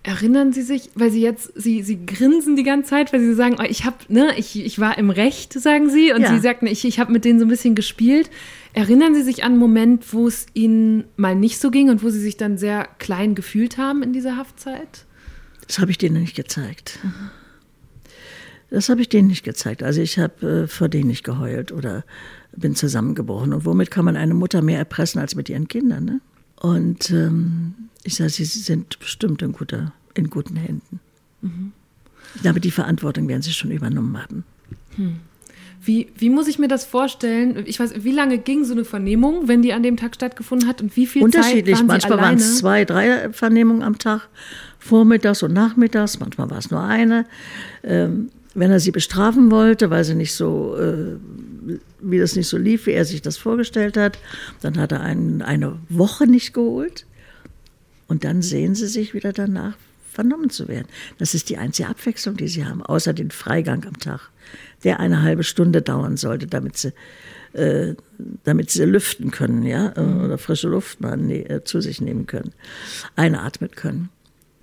Erinnern Sie sich, weil Sie jetzt, Sie, Sie grinsen die ganze Zeit, weil Sie sagen, oh, ich habe, ne, ich, ich war im Recht, sagen Sie, und ja. Sie sagten, ich, ich habe mit denen so ein bisschen gespielt. Erinnern Sie sich an einen Moment, wo es Ihnen mal nicht so ging und wo Sie sich dann sehr klein gefühlt haben in dieser Haftzeit? Das habe ich denen nicht gezeigt. Mhm. Das habe ich denen nicht gezeigt. Also ich habe äh, vor denen nicht geheult oder bin zusammengebrochen. Und womit kann man eine Mutter mehr erpressen als mit ihren Kindern? Ne? Und ähm, ich sage, sie sind bestimmt in, guter, in guten Händen. Mhm. Ich glaube, die Verantwortung werden sie schon übernommen haben. Hm. Wie, wie muss ich mir das vorstellen? Ich weiß, wie lange ging so eine Vernehmung, wenn die an dem Tag stattgefunden hat und wie viel Unterschiedlich. Zeit waren manchmal waren es zwei, drei Vernehmungen am Tag, vormittags und nachmittags. Manchmal war es nur eine. Ähm, wenn er sie bestrafen wollte, weil sie nicht so, äh, wie das nicht so lief, wie er sich das vorgestellt hat, dann hat er einen, eine Woche nicht geholt. Und dann sehen sie sich wieder danach, vernommen zu werden. Das ist die einzige Abwechslung, die sie haben, außer den Freigang am Tag, der eine halbe Stunde dauern sollte, damit sie, äh, damit sie lüften können, ja, äh, mhm. oder frische Luft mal ne, äh, zu sich nehmen können, einatmen können.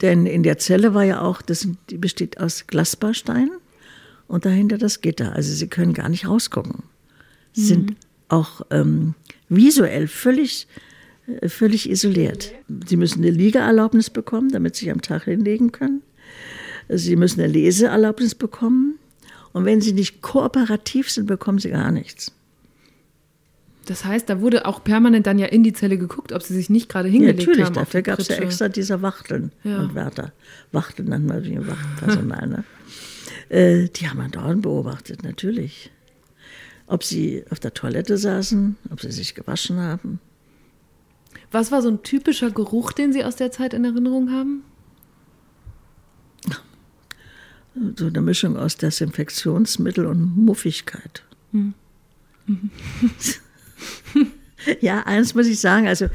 Denn in der Zelle war ja auch, das, die besteht aus Glasbausteinen und dahinter das Gitter. Also sie können gar nicht rausgucken. Sie mhm. sind auch ähm, visuell völlig äh, völlig isoliert. Sie müssen eine Liegeerlaubnis bekommen, damit sie sich am Tag hinlegen können. Sie müssen eine Leseerlaubnis bekommen. Und wenn sie nicht kooperativ sind, bekommen sie gar nichts. Das heißt, da wurde auch permanent dann ja in die Zelle geguckt, ob sie sich nicht gerade hingelegt ja, natürlich, haben. Natürlich, dafür gab es ja extra diese Wachteln ja. und Wärter. Wachteln nennt man wie Wachtpersonal. ne? äh, die haben man dauernd beobachtet, natürlich. Ob sie auf der Toilette saßen, ob sie sich gewaschen haben. Was war so ein typischer Geruch, den Sie aus der Zeit in Erinnerung haben? So eine Mischung aus Desinfektionsmittel und Muffigkeit. Mhm. ja, eins muss ich sagen, also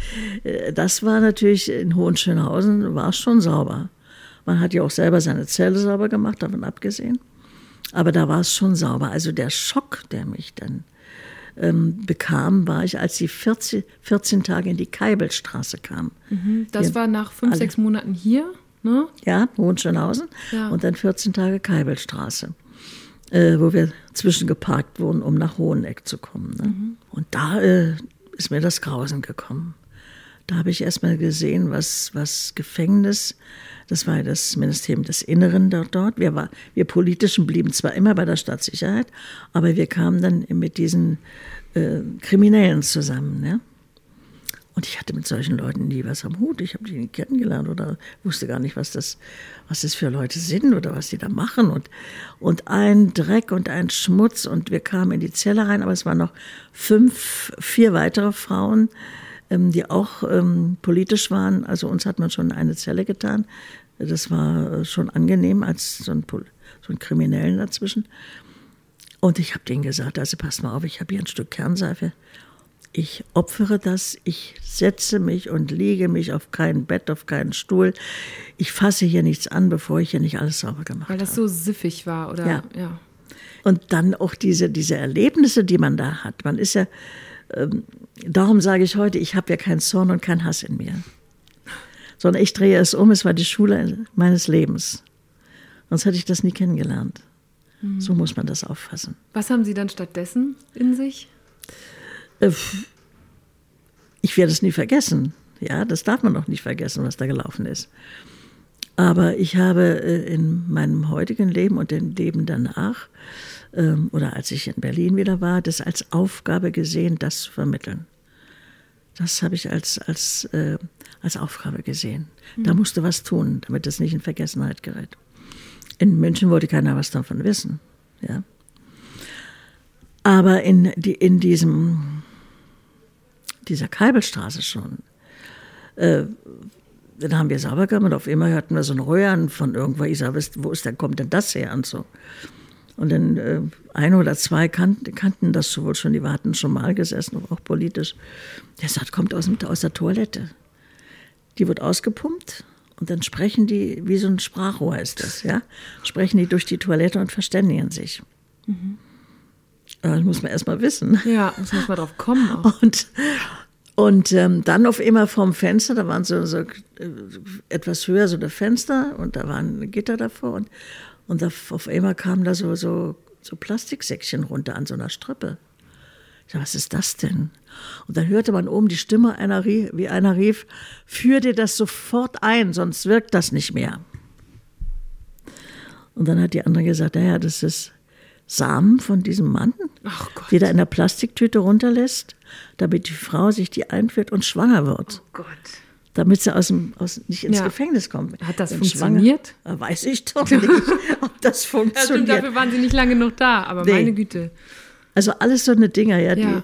äh, das war natürlich in Hohenschönhausen, war es schon sauber. Man hat ja auch selber seine Zelle sauber gemacht, davon abgesehen. Aber da war es schon sauber. Also der Schock, der mich dann ähm, bekam, war ich, als sie 14, 14 Tage in die Keibelstraße kam. Mhm, das Wir war nach fünf, alle, sechs Monaten hier, ne? Ja, Hohenschönhausen ja. und dann 14 Tage Keibelstraße, äh, wo wir zwischengeparkt wurden, um nach Hoheneck zu kommen. Ne? Mhm. Und da äh, ist mir das Grausen gekommen. Da habe ich erst mal gesehen, was, was Gefängnis das war das Ministerium des Inneren dort. dort. Wir, war, wir Politischen blieben zwar immer bei der Staatssicherheit, aber wir kamen dann mit diesen äh, Kriminellen zusammen. Ne? Und ich hatte mit solchen Leuten nie was am Hut. Ich habe die nie kennengelernt oder wusste gar nicht, was das, was das für Leute sind oder was die da machen. Und, und ein Dreck und ein Schmutz. Und wir kamen in die Zelle rein, aber es waren noch fünf, vier weitere Frauen, ähm, die auch ähm, politisch waren. Also uns hat man schon eine Zelle getan. Das war äh, schon angenehm als so ein, so ein Kriminellen dazwischen. Und ich habe denen gesagt, also pass mal auf, ich habe hier ein Stück Kernseife. Ich opfere das, ich setze mich und lege mich auf kein Bett, auf keinen Stuhl. Ich fasse hier nichts an, bevor ich hier nicht alles sauber gemacht habe. Weil das habe. so siffig war, oder? Ja. ja. Und dann auch diese, diese Erlebnisse, die man da hat. Man ist ja, ähm, darum sage ich heute, ich habe ja keinen Zorn und keinen Hass in mir sondern ich drehe es um, es war die Schule meines Lebens. Sonst hätte ich das nie kennengelernt. Mhm. So muss man das auffassen. Was haben Sie dann stattdessen in sich? Äh, ich werde es nie vergessen. Ja, das darf man auch nicht vergessen, was da gelaufen ist. Aber ich habe äh, in meinem heutigen Leben und dem Leben danach, ähm, oder als ich in Berlin wieder war, das als Aufgabe gesehen, das zu vermitteln. Das habe ich als, als, äh, als Aufgabe gesehen. Mhm. Da musste was tun, damit es nicht in Vergessenheit gerät. In München wollte keiner was davon wissen. Ja. Aber in, die, in diesem, dieser Keibelstraße schon, äh, dann haben wir sauber gemacht und auf einmal hörten wir so ein Röhren von irgendwo. Ich sage, wo ist denn, kommt denn das her? Und so. Und dann äh, ein oder zwei kannten, kannten das wohl schon, die hatten schon mal gesessen, auch politisch. Der sagt, kommt aus, aus der Toilette. Die wird ausgepumpt und dann sprechen die, wie so ein Sprachrohr ist das, ja, sprechen die durch die Toilette und verständigen sich. Mhm. Das muss man erst mal wissen. Ja, muss man mal drauf kommen. Auch. Und, und ähm, dann auf immer vorm Fenster, da waren so, so äh, etwas höher so der Fenster und da waren Gitter davor und und auf einmal kamen da so, so, so Plastiksäckchen runter an so einer Strippe. Ich dachte, was ist das denn? Und dann hörte man oben die Stimme, einer rief, wie einer rief, führ dir das sofort ein, sonst wirkt das nicht mehr. Und dann hat die andere gesagt, naja, das ist Samen von diesem Mann, die da in der Plastiktüte runterlässt, damit die Frau sich die einführt und schwanger wird. Oh Gott damit sie aus dem, aus, nicht ins ja. Gefängnis kommen. Hat das Wenn funktioniert? Schwanger, weiß ich doch nicht, ob das funktioniert. Ja, stimmt, dafür waren sie nicht lange noch da, aber nee. meine Güte. Also alles so eine Dinger, ja, ja.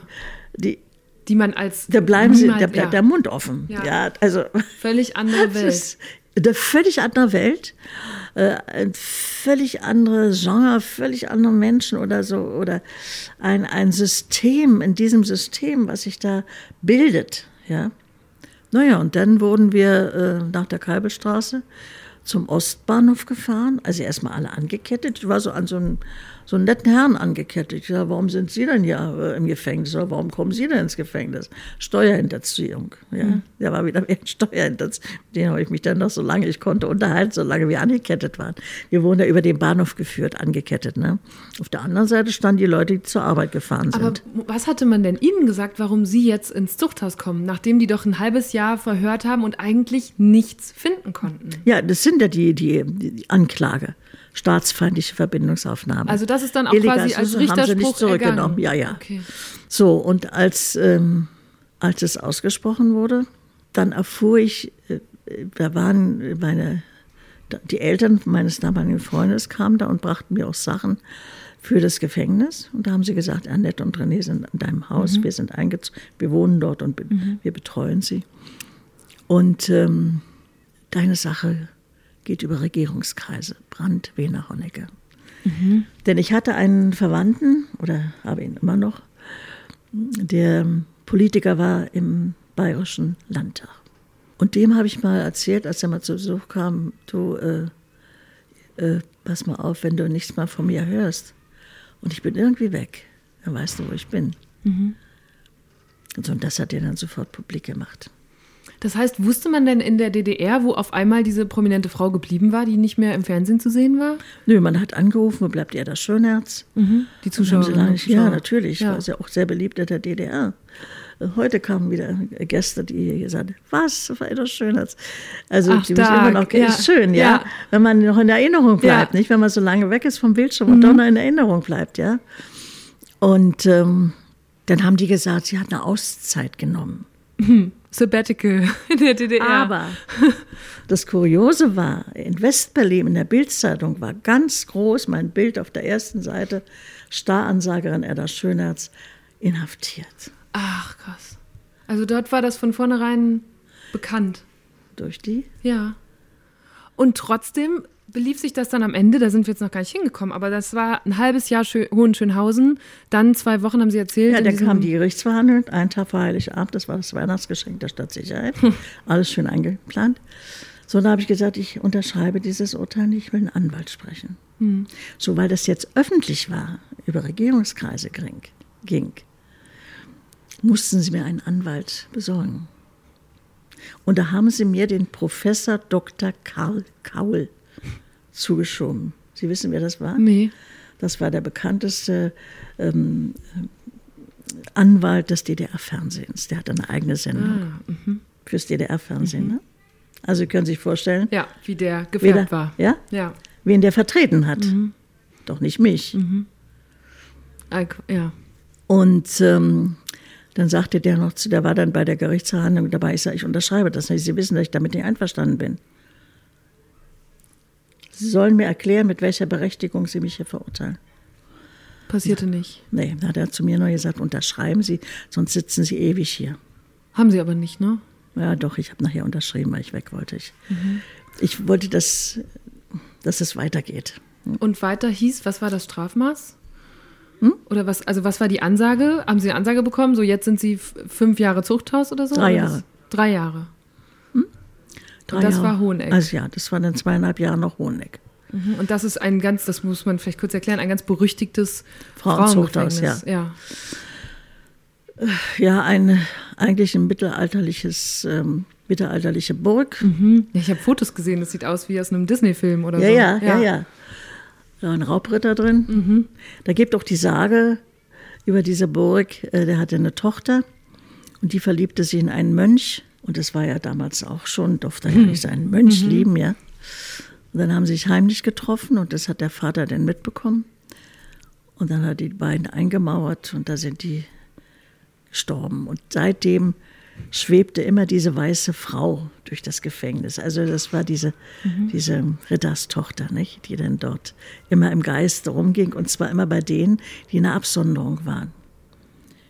die, die die man als da bleiben sie, da bleibt ja. der Mund offen. Ja, ja also völlig andere Welt. Ist eine völlig andere Welt, äh, ein völlig andere Genre, völlig andere Menschen oder so oder ein ein System in diesem System, was sich da bildet, ja. Naja, und dann wurden wir äh, nach der Kalbelstraße zum Ostbahnhof gefahren. Also erstmal alle angekettet. Ich war so an so einem so einen netten Herrn angekettet. Ich sage, warum sind Sie denn ja äh, im Gefängnis? Oder warum kommen Sie denn ins Gefängnis? Steuerhinterziehung. Ja, mhm. Der war wieder wegen Steuerhinterziehung. Den habe ich mich dann noch so lange ich konnte unterhalten, solange wir angekettet waren. Wir wurden da über den Bahnhof geführt, angekettet. Ne? Auf der anderen Seite standen die Leute, die zur Arbeit gefahren sind. Aber was hatte man denn Ihnen gesagt, warum Sie jetzt ins Zuchthaus kommen, nachdem die doch ein halbes Jahr verhört haben und eigentlich nichts finden konnten? Ja, das sind ja die, die, die Anklage staatsfeindliche Verbindungsaufnahme. Also das ist dann auch Illegal quasi als Richterspruch haben sie nicht zurückgenommen. Ergangen. Ja, ja. Okay. So, und als, ähm, als es ausgesprochen wurde, dann erfuhr ich, äh, da waren meine, die Eltern meines damaligen Freundes kamen da und brachten mir auch Sachen für das Gefängnis. Und da haben sie gesagt, Annette und René sind in deinem Haus, mhm. wir sind eingezogen, wir wohnen dort und mhm. wir betreuen sie. Und ähm, deine Sache geht über Regierungskreise. Brandt, Wehner, Honecker. Mhm. Denn ich hatte einen Verwandten, oder habe ihn immer noch, der Politiker war im Bayerischen Landtag. Und dem habe ich mal erzählt, als er mal zu Besuch kam, du, äh, äh, pass mal auf, wenn du nichts mal von mir hörst. Und ich bin irgendwie weg. Dann weißt du, wo ich bin. Mhm. Und, so, und das hat er dann sofort publik gemacht. Das heißt, wusste man denn in der DDR, wo auf einmal diese prominente Frau geblieben war, die nicht mehr im Fernsehen zu sehen war? Nö, man hat angerufen, wo bleibt ihr das Schönherz? Mhm. Die Zuschauer. Ja, natürlich, ja. war ja auch sehr beliebt in der DDR. Heute kamen wieder Gäste, die gesagt haben, was, war das Schönherz? Also Ach, die mich immer noch, ja. ist schön, ja? ja? Wenn man noch in Erinnerung bleibt, ja. nicht? Wenn man so lange weg ist vom Bildschirm mhm. und doch noch in Erinnerung bleibt, ja? Und ähm, dann haben die gesagt, sie hat eine Auszeit genommen. Mhm. Sabbatical in der DDR. Aber das Kuriose war, in Westberlin in der Bildzeitung war ganz groß mein Bild auf der ersten Seite, Staransagerin Edda Schönherz, inhaftiert. Ach, krass. Also dort war das von vornherein bekannt. Durch die? Ja. Und trotzdem belief sich das dann am Ende, da sind wir jetzt noch gar nicht hingekommen, aber das war ein halbes Jahr Schö Hohenschönhausen, dann zwei Wochen haben Sie erzählt. Ja, dann kam die Gerichtsverhandlung, ein Tag vor Heiligabend, das war das Weihnachtsgeschenk der Stadtsicherheit, hm. alles schön eingeplant. So, da habe ich gesagt, ich unterschreibe dieses Urteil nicht, ich will einen Anwalt sprechen. Hm. So, weil das jetzt öffentlich war, über Regierungskreise ging, ging, mussten sie mir einen Anwalt besorgen. Und da haben sie mir den Professor Dr. Karl Kaul zugeschoben. Sie wissen, wer das war? Nee. Das war der bekannteste ähm, Anwalt des DDR-Fernsehens. Der hat eine eigene Sendung ah, mhm. fürs DDR-Fernsehen. Mhm. Ne? Also Sie können sich vorstellen. Ja, wie der gefärbt war. Ja? ja. Wen der vertreten hat. Mhm. Doch nicht mich. Mhm. Ja. Und ähm, dann sagte der noch zu, der war dann bei der Gerichtsverhandlung dabei, ich sage, ich unterschreibe das nicht. Sie wissen, dass ich damit nicht einverstanden bin. Sie sollen mir erklären, mit welcher Berechtigung Sie mich hier verurteilen. Passierte ja. nicht. Nee, da hat er zu mir nur gesagt, unterschreiben Sie, sonst sitzen Sie ewig hier. Haben Sie aber nicht, ne? Ja, doch, ich habe nachher unterschrieben, weil ich weg wollte. Ich, mhm. ich wollte, dass, dass es weitergeht. Und weiter hieß, was war das Strafmaß? Hm? Oder was, also was war die Ansage? Haben Sie eine Ansage bekommen? So, jetzt sind Sie fünf Jahre Zuchthaus oder so? Drei Jahre. Drei Jahre. Drei das Jahre. war Hoheneck. Also ja, das war dann zweieinhalb Jahre noch Hoheneck. Mhm. Und das ist ein ganz, das muss man vielleicht kurz erklären, ein ganz berüchtigtes Frauenzuchthaus, ja. ja. Ja, ein, eigentlich ein mittelalterliches, ähm, mittelalterliche Burg. Mhm. Ja, ich habe Fotos gesehen, das sieht aus wie aus einem Disney-Film oder ja, so. Ja, ja, ja. Da ein Raubritter drin. Mhm. Da gibt auch die Sage über diese Burg, äh, der hatte eine Tochter und die verliebte sich in einen Mönch und das war ja damals auch schon, durfte ja nicht sein Mönch mhm. lieben, ja. Und dann haben sie sich heimlich getroffen und das hat der Vater dann mitbekommen. Und dann hat die beiden eingemauert und da sind die gestorben. Und seitdem schwebte immer diese weiße Frau durch das Gefängnis. Also das war diese, mhm. diese Ritterstochter, nicht? die dann dort immer im Geiste rumging und zwar immer bei denen, die in der Absonderung waren.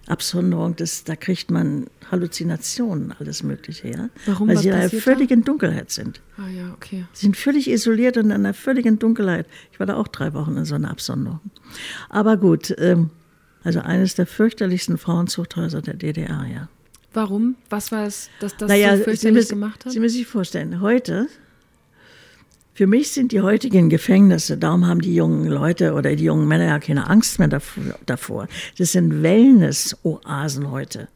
Absonderung, das, da kriegt man Halluzinationen, alles Mögliche, ja. Warum? Weil sie in einer völligen da? Dunkelheit sind. Ah ja, okay. Sie sind völlig isoliert und in einer völligen Dunkelheit. Ich war da auch drei Wochen in so einer Absonderung. Aber gut, ähm, also eines der fürchterlichsten Frauenzuchthäuser der DDR, ja. Warum? Was war es, dass das naja, so fürchterlich Sie gemacht hat? Sie müssen sich vorstellen, heute für mich sind die heutigen Gefängnisse, darum haben die jungen Leute oder die jungen Männer ja keine Angst mehr davor. Das sind Wellness-Oasen heute.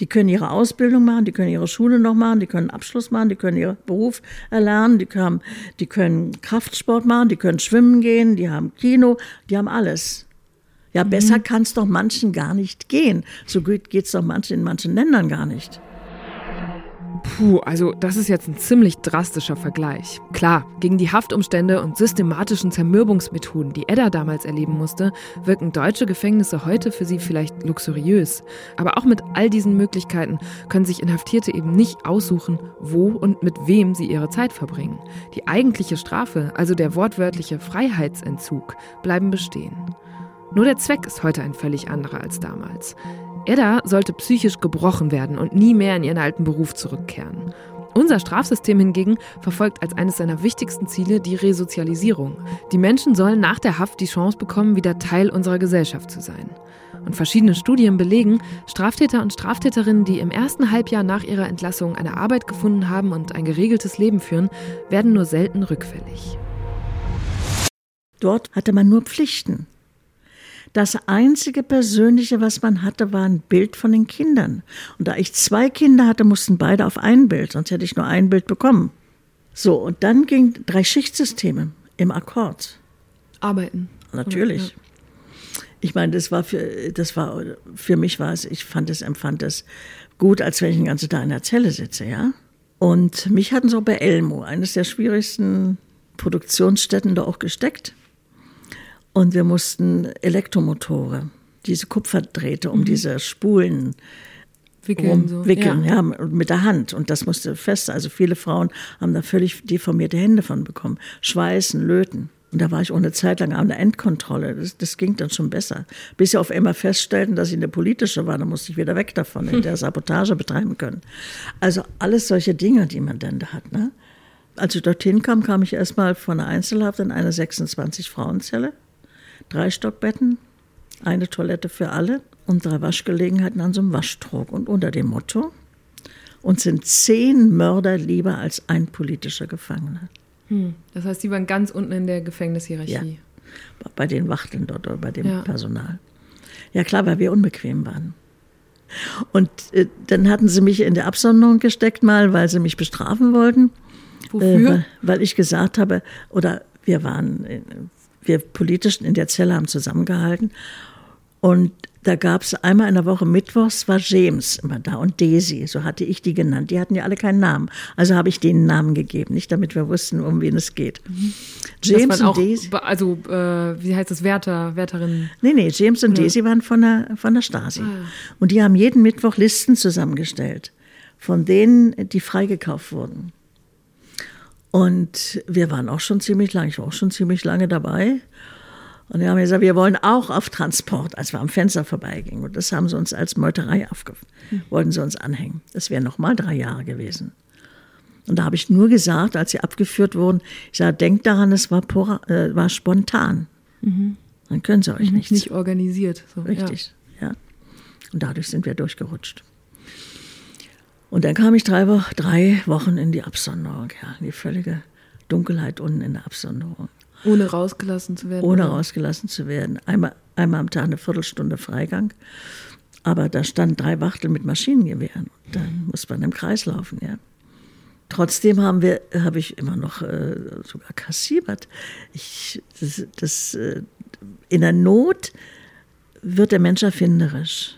Die können ihre Ausbildung machen, die können ihre Schule noch machen, die können Abschluss machen, die können ihren Beruf erlernen, die können, die können Kraftsport machen, die können schwimmen gehen, die haben Kino, die haben alles. Ja, besser mhm. kann es doch manchen gar nicht gehen. So gut geht es doch manchen in manchen Ländern gar nicht. Puh, also das ist jetzt ein ziemlich drastischer Vergleich. Klar, gegen die Haftumstände und systematischen Zermürbungsmethoden, die Edda damals erleben musste, wirken deutsche Gefängnisse heute für sie vielleicht luxuriös. Aber auch mit all diesen Möglichkeiten können sich Inhaftierte eben nicht aussuchen, wo und mit wem sie ihre Zeit verbringen. Die eigentliche Strafe, also der wortwörtliche Freiheitsentzug, bleiben bestehen. Nur der Zweck ist heute ein völlig anderer als damals. Edda sollte psychisch gebrochen werden und nie mehr in ihren alten Beruf zurückkehren. Unser Strafsystem hingegen verfolgt als eines seiner wichtigsten Ziele die Resozialisierung. Die Menschen sollen nach der Haft die Chance bekommen, wieder Teil unserer Gesellschaft zu sein. Und verschiedene Studien belegen, Straftäter und Straftäterinnen, die im ersten Halbjahr nach ihrer Entlassung eine Arbeit gefunden haben und ein geregeltes Leben führen, werden nur selten rückfällig. Dort hatte man nur Pflichten. Das einzige Persönliche, was man hatte, war ein Bild von den Kindern. Und da ich zwei Kinder hatte, mussten beide auf ein Bild, sonst hätte ich nur ein Bild bekommen. So, und dann ging drei Schichtsysteme im Akkord. Arbeiten. Natürlich. Ja. Ich meine, das war für, das war, für mich war es, ich fand es, empfand es gut, als wenn ich den ganzen Tag in der Zelle sitze, ja. Und mich hatten so bei Elmo, eines der schwierigsten Produktionsstätten, da auch gesteckt. Und wir mussten Elektromotore, diese Kupferdrähte um mhm. diese Spulen wickeln, so. wickeln ja. ja. mit der Hand. Und das musste fest. Also viele Frauen haben da völlig deformierte Hände von bekommen. Schweißen, löten. Und da war ich ohne Zeit lang an der Endkontrolle. Das, das ging dann schon besser. Bis sie auf einmal feststellten, dass ich eine politische war, dann musste ich wieder weg davon, in der Sabotage betreiben können. Also alles solche Dinge, die man dann da hat. Ne? Als ich dorthin kam, kam ich erstmal von einer Einzelhaft in eine 26-Frauenzelle drei Stockbetten, eine Toilette für alle und drei Waschgelegenheiten an so einem Waschtrog. Und unter dem Motto, uns sind zehn Mörder lieber als ein politischer Gefangener. Hm. Das heißt, Sie waren ganz unten in der Gefängnishierarchie. Ja. Bei den Wachteln dort oder bei dem ja. Personal. Ja klar, weil wir unbequem waren. Und äh, dann hatten sie mich in der Absonderung gesteckt mal, weil sie mich bestrafen wollten. Wofür? Äh, weil, weil, ich gesagt habe, oder wir waren wir politisch in der Zelle haben zusammengehalten. Und da gab es einmal in der Woche Mittwochs war James immer da und Daisy, so hatte ich die genannt. Die hatten ja alle keinen Namen. Also habe ich denen Namen gegeben, nicht damit wir wussten, um wen es geht. Mhm. James und auch, Daisy. Also, äh, wie heißt das, Wärter, Wärterinnen? Nee, nee, James und ja. Daisy waren von der, von der Stasi. Ah. Und die haben jeden Mittwoch Listen zusammengestellt, von denen, die freigekauft wurden. Und wir waren auch schon ziemlich lange, ich war auch schon ziemlich lange dabei. Und wir haben gesagt, wir wollen auch auf Transport, als wir am Fenster vorbeigingen. Und das haben sie uns als Meuterei aufgefangen, hm. wollten sie uns anhängen. Das wären nochmal drei Jahre gewesen. Und da habe ich nur gesagt, als sie abgeführt wurden, ich sage, denkt daran, es war, äh, war spontan. Mhm. Dann können sie euch nichts. Nicht organisiert. So, Richtig, ja. ja. Und dadurch sind wir durchgerutscht. Und dann kam ich drei, Wo drei Wochen in die Absonderung, ja, in die völlige Dunkelheit unten in der Absonderung. Ohne rausgelassen zu werden? Ohne oder? rausgelassen zu werden. Einmal, einmal am Tag eine Viertelstunde Freigang. Aber da standen drei Wachtel mit Maschinengewehren. Dann muss man im Kreis laufen, ja. Trotzdem haben wir, habe ich immer noch äh, sogar kassiert. Ich, das, das, äh, in der Not wird der Mensch erfinderisch.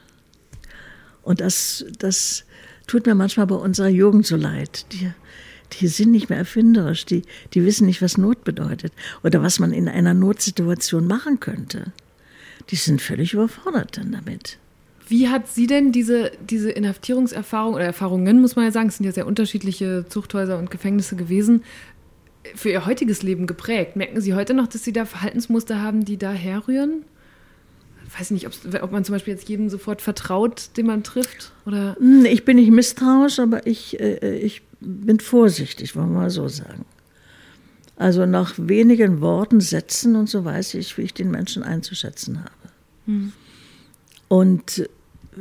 Und das, das tut mir manchmal bei unserer Jugend so leid. Die, die sind nicht mehr erfinderisch, die, die wissen nicht, was Not bedeutet oder was man in einer Notsituation machen könnte. Die sind völlig überfordert dann damit. Wie hat sie denn diese, diese Inhaftierungserfahrung oder Erfahrungen, muss man ja sagen, es sind ja sehr unterschiedliche Zuchthäuser und Gefängnisse gewesen, für ihr heutiges Leben geprägt? Merken Sie heute noch, dass Sie da Verhaltensmuster haben, die da herrühren? Weiß nicht, ob man zum Beispiel jetzt jedem sofort vertraut, den man trifft? Oder? Hm, ich bin nicht misstrauisch, aber ich, äh, ich bin vorsichtig, wollen wir mal so sagen. Also nach wenigen Worten, Sätzen und so weiß ich, wie ich den Menschen einzuschätzen habe. Hm. Und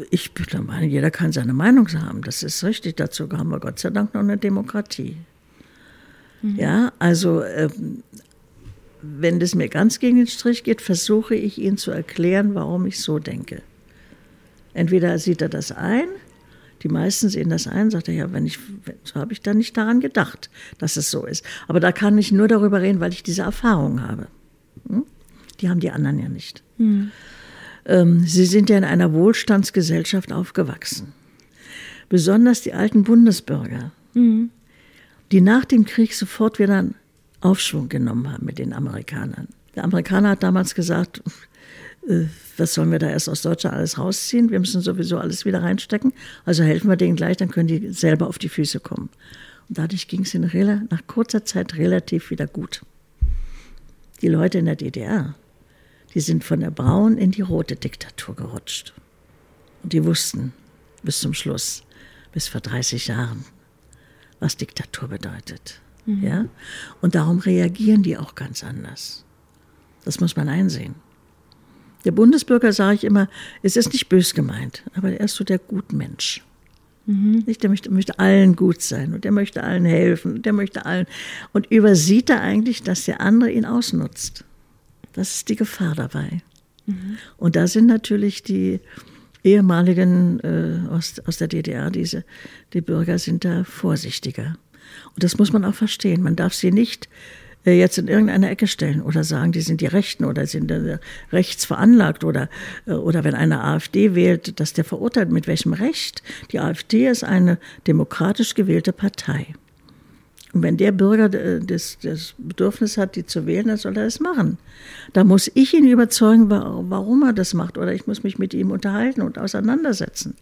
ich bin der Meinung, jeder kann seine Meinung haben. Das ist richtig. Dazu haben wir Gott sei Dank noch eine Demokratie. Mhm. Ja, also ähm, wenn das mir ganz gegen den Strich geht, versuche ich ihn zu erklären, warum ich so denke. Entweder sieht er das ein, die meisten sehen das ein, sagt er, ja, wenn ich, so habe ich dann nicht daran gedacht, dass es so ist. Aber da kann ich nur darüber reden, weil ich diese Erfahrung habe. Hm? Die haben die anderen ja nicht. Hm. Ähm, sie sind ja in einer Wohlstandsgesellschaft aufgewachsen. Besonders die alten Bundesbürger, hm. die nach dem Krieg sofort wieder Aufschwung genommen haben mit den Amerikanern. Der Amerikaner hat damals gesagt, äh, was sollen wir da erst aus Deutschland alles rausziehen? Wir müssen sowieso alles wieder reinstecken. Also helfen wir denen gleich, dann können die selber auf die Füße kommen. Und dadurch ging es ihnen nach kurzer Zeit relativ wieder gut. Die Leute in der DDR, die sind von der braunen in die rote Diktatur gerutscht. Und die wussten bis zum Schluss, bis vor 30 Jahren, was Diktatur bedeutet. Mhm. Ja? Und darum reagieren die auch ganz anders. Das muss man einsehen. Der Bundesbürger, sage ich immer, es ist nicht bös gemeint, aber er ist so der Gutmensch. Mhm. Nicht, der möchte, möchte allen gut sein und der möchte allen helfen, der möchte allen. Und übersieht er eigentlich, dass der andere ihn ausnutzt. Das ist die Gefahr dabei. Mhm. Und da sind natürlich die ehemaligen äh, aus, aus der DDR, diese, die Bürger sind da vorsichtiger. Und das muss man auch verstehen. Man darf sie nicht äh, jetzt in irgendeine Ecke stellen oder sagen, die sind die Rechten oder sind äh, rechts veranlagt oder, äh, oder wenn eine AfD wählt, dass der verurteilt. Mit welchem Recht? Die AfD ist eine demokratisch gewählte Partei. Und wenn der Bürger das, das Bedürfnis hat, die zu wählen, dann soll er es machen. Da muss ich ihn überzeugen, warum er das macht. Oder ich muss mich mit ihm unterhalten und auseinandersetzen.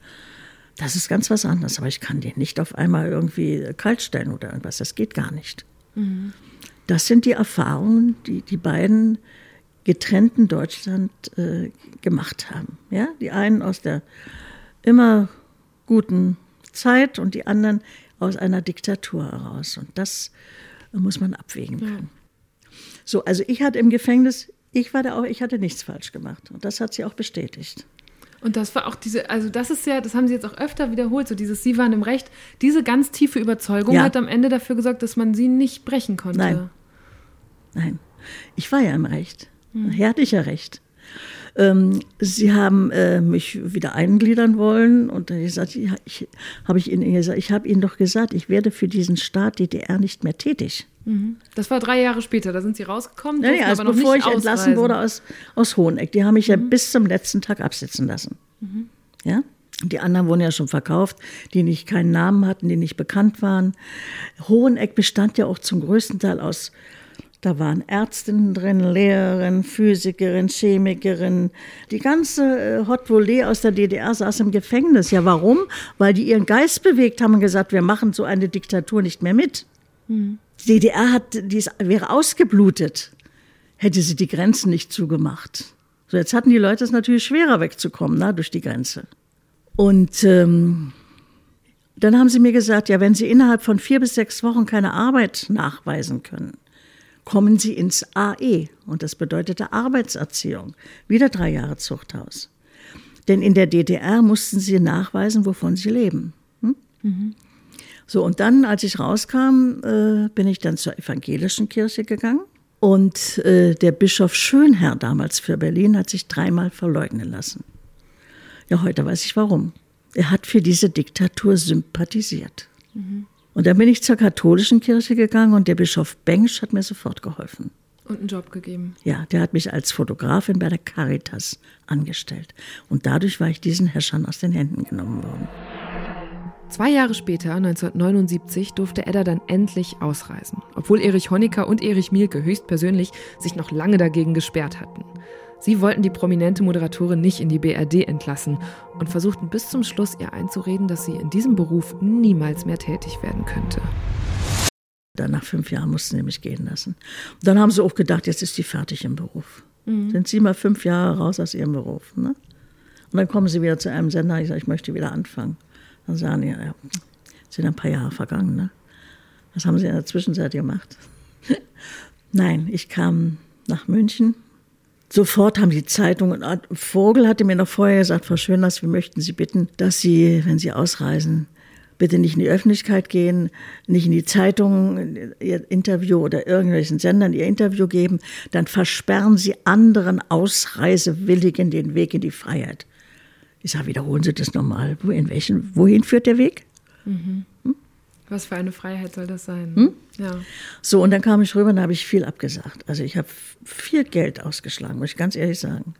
Das ist ganz was anderes. Aber ich kann den nicht auf einmal irgendwie kaltstellen oder irgendwas. Das geht gar nicht. Mhm. Das sind die Erfahrungen, die die beiden getrennten Deutschland äh, gemacht haben. Ja? Die einen aus der immer guten Zeit und die anderen aus einer Diktatur heraus. Und das muss man abwägen können. Ja. So, also ich hatte im Gefängnis, ich war da auch, ich hatte nichts falsch gemacht. Und das hat sie auch bestätigt. Und das war auch diese, also das ist ja, das haben Sie jetzt auch öfter wiederholt, so dieses Sie waren im Recht. Diese ganz tiefe Überzeugung ja. hat am Ende dafür gesorgt, dass man sie nicht brechen konnte. Nein. Nein. Ich war ja im Recht. Hm. Hier hatte ich ja Recht. Ähm, sie haben äh, mich wieder eingliedern wollen und dann gesagt, ich, ich habe ich ihnen gesagt, ich habe ihnen doch gesagt, ich werde für diesen Staat DDR nicht mehr tätig. Mhm. Das war drei Jahre später, da sind Sie rausgekommen. Ja, ja also bevor ich ausreisen. entlassen wurde aus, aus Hoheneck. Die haben mich mhm. ja bis zum letzten Tag absitzen lassen. Mhm. Ja? Die anderen wurden ja schon verkauft, die nicht keinen Namen hatten, die nicht bekannt waren. Hoheneck bestand ja auch zum größten Teil aus da waren Ärztinnen drin, Lehrerin, Physikerin, Chemikerin. Die ganze äh, Hot Volée aus der DDR saß im Gefängnis. Ja, warum? Weil die ihren Geist bewegt haben und gesagt, wir machen so eine Diktatur nicht mehr mit. Mhm. Die DDR hat, die wäre ausgeblutet, hätte sie die Grenzen nicht zugemacht. So, jetzt hatten die Leute es natürlich schwerer wegzukommen, na, durch die Grenze. Und ähm, dann haben sie mir gesagt, ja, wenn sie innerhalb von vier bis sechs Wochen keine Arbeit nachweisen können, kommen sie ins AE und das bedeutete Arbeitserziehung. Wieder drei Jahre Zuchthaus. Denn in der DDR mussten sie nachweisen, wovon sie leben. Hm? Mhm. So, und dann, als ich rauskam, äh, bin ich dann zur evangelischen Kirche gegangen. Und äh, der Bischof Schönherr damals für Berlin hat sich dreimal verleugnen lassen. Ja, heute weiß ich warum. Er hat für diese Diktatur sympathisiert. Mhm. Und dann bin ich zur katholischen Kirche gegangen und der Bischof Bengsch hat mir sofort geholfen. Und einen Job gegeben. Ja, der hat mich als Fotografin bei der Caritas angestellt. Und dadurch war ich diesen Herrschern aus den Händen genommen worden. Zwei Jahre später, 1979, durfte Edda dann endlich ausreisen, obwohl Erich Honecker und Erich Mielke höchstpersönlich sich noch lange dagegen gesperrt hatten. Sie wollten die prominente Moderatorin nicht in die BRD entlassen und versuchten bis zum Schluss ihr einzureden, dass sie in diesem Beruf niemals mehr tätig werden könnte. Dann nach fünf Jahren mussten sie mich gehen lassen. Und dann haben sie auch gedacht, jetzt ist sie fertig im Beruf. Mhm. Sind sie mal fünf Jahre raus aus ihrem Beruf. Ne? Und dann kommen sie wieder zu einem Sender, ich sage, ich möchte wieder anfangen. Dann sagen die, ja, sind ein paar Jahre vergangen. Ne? Was haben sie in der Zwischenzeit gemacht? Nein, ich kam nach München Sofort haben die Zeitungen, Vogel hatte mir noch vorher gesagt, Frau Schöners, wir möchten Sie bitten, dass Sie, wenn Sie ausreisen, bitte nicht in die Öffentlichkeit gehen, nicht in die Zeitungen Ihr Interview oder irgendwelchen Sendern Ihr Interview geben, dann versperren Sie anderen Ausreisewilligen den Weg in die Freiheit. Ich sage, wiederholen Sie das nochmal. In welchen, wohin führt der Weg? Mhm. Was für eine Freiheit soll das sein? Hm? Ja. So, und dann kam ich rüber und da habe ich viel abgesagt. Also ich habe viel Geld ausgeschlagen, muss ich ganz ehrlich sagen.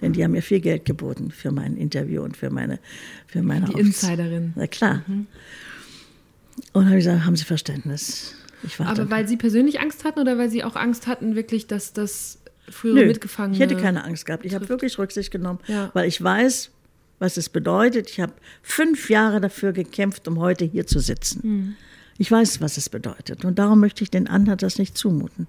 Denn die haben mir viel Geld geboten für mein Interview und für meine für meine Die Aufs Insiderin. Na klar. Mhm. Und habe ich gesagt, haben Sie Verständnis? Aber weil Sie persönlich Angst hatten oder weil Sie auch Angst hatten, wirklich, dass das frühere Nö, Mitgefangene. Ich hätte keine Angst gehabt. Ich habe wirklich Rücksicht genommen, ja. weil ich weiß, was es bedeutet. Ich habe fünf Jahre dafür gekämpft, um heute hier zu sitzen. Mhm. Ich weiß, was es bedeutet. Und darum möchte ich den anderen das nicht zumuten.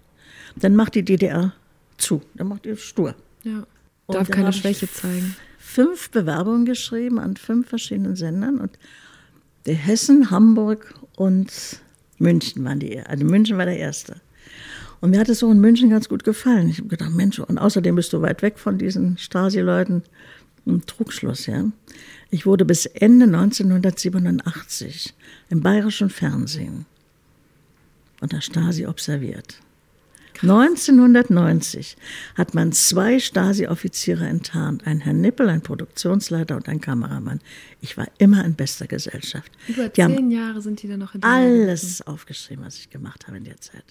Dann macht die DDR zu. Dann macht ihr stur. Ja. Darf keine Schwäche zeigen. Fünf Bewerbungen geschrieben an fünf verschiedenen Sendern und der Hessen, Hamburg und München waren die, also München war der erste. Und mir hat es so in München ganz gut gefallen. Ich habe gedacht, Mensch, und außerdem bist du weit weg von diesen Stasi-Leuten. Ein Trugschluss, ja. Ich wurde bis Ende 1987 im bayerischen Fernsehen unter Stasi observiert. 1990 hat man zwei Stasi-Offiziere enttarnt, einen Herrn Nippel, ein Produktionsleiter und ein Kameramann. Ich war immer in bester Gesellschaft. Über die zehn Jahre sind die dann noch in Alles aufgeschrieben, was ich gemacht habe in der Zeit.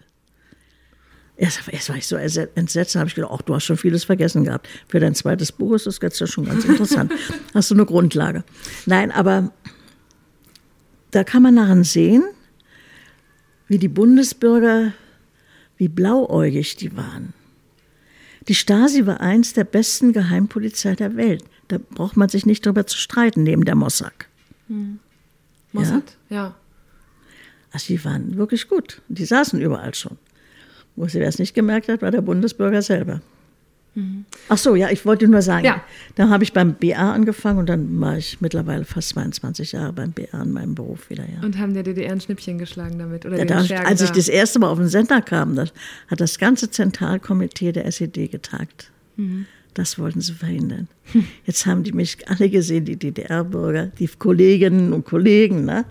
Erst, erst war ich so entsetzt, habe ich gedacht, ach, du hast schon vieles vergessen gehabt. Für dein zweites Buch ist das jetzt ja schon ganz interessant. hast du eine Grundlage. Nein, aber da kann man daran sehen, wie die Bundesbürger, wie blauäugig die waren. Die Stasi war eins der besten Geheimpolizei der Welt. Da braucht man sich nicht drüber zu streiten, neben der Mossad. Hm. Mossad, ja. ja. Also die waren wirklich gut. Die saßen überall schon. Wo sie es nicht gemerkt hat, war der Bundesbürger selber. Mhm. Ach so, ja, ich wollte nur sagen, ja. da habe ich beim BA angefangen und dann war ich mittlerweile fast 22 Jahre beim BA in meinem Beruf wieder. Ja. Und haben der DDR ein Schnippchen geschlagen damit? Oder ja, da, als ich das erste Mal auf den Sender kam, das, hat das ganze Zentralkomitee der SED getagt. Mhm. Das wollten sie verhindern. Jetzt haben die mich alle gesehen, die DDR-Bürger, die Kolleginnen und Kollegen, ne?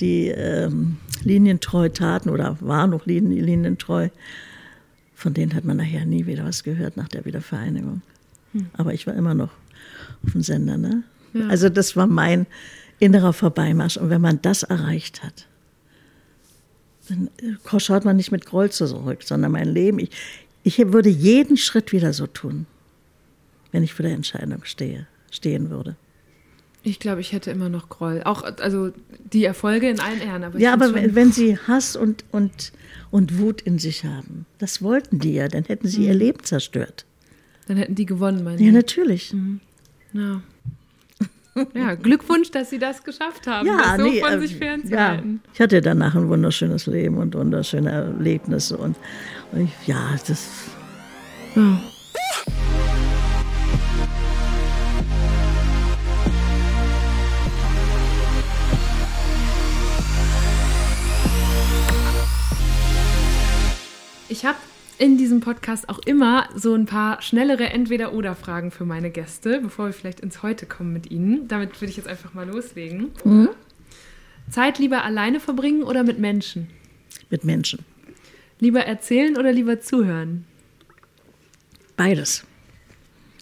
die ähm, linientreu taten oder waren noch linientreu. Von denen hat man nachher nie wieder was gehört nach der Wiedervereinigung. Hm. Aber ich war immer noch auf dem Sender. Ne? Ja. Also das war mein innerer Vorbeimarsch. Und wenn man das erreicht hat, dann äh, schaut man nicht mit Groll zurück, sondern mein Leben. Ich, ich würde jeden Schritt wieder so tun wenn ich vor der Entscheidung stehe, stehen würde. Ich glaube, ich hätte immer noch Groll. Auch also die Erfolge in allen Ehren. Aber ja, aber wenn, wenn Sie Hass und, und, und Wut in sich haben, das wollten die ja, dann hätten sie mhm. ihr Leben zerstört. Dann hätten die gewonnen, meine Ja, natürlich. Mhm. Ja. ja, Glückwunsch, dass Sie das geschafft haben, ja, das so nee, von äh, sich fernzuhalten. Ja, ich hatte danach ein wunderschönes Leben und wunderschöne Erlebnisse und, und ich, ja, das. Ja. Ich habe in diesem Podcast auch immer so ein paar schnellere Entweder-Oder-Fragen für meine Gäste, bevor wir vielleicht ins Heute kommen mit ihnen. Damit würde ich jetzt einfach mal loslegen. Mhm. Zeit lieber alleine verbringen oder mit Menschen? Mit Menschen. Lieber erzählen oder lieber zuhören? Beides.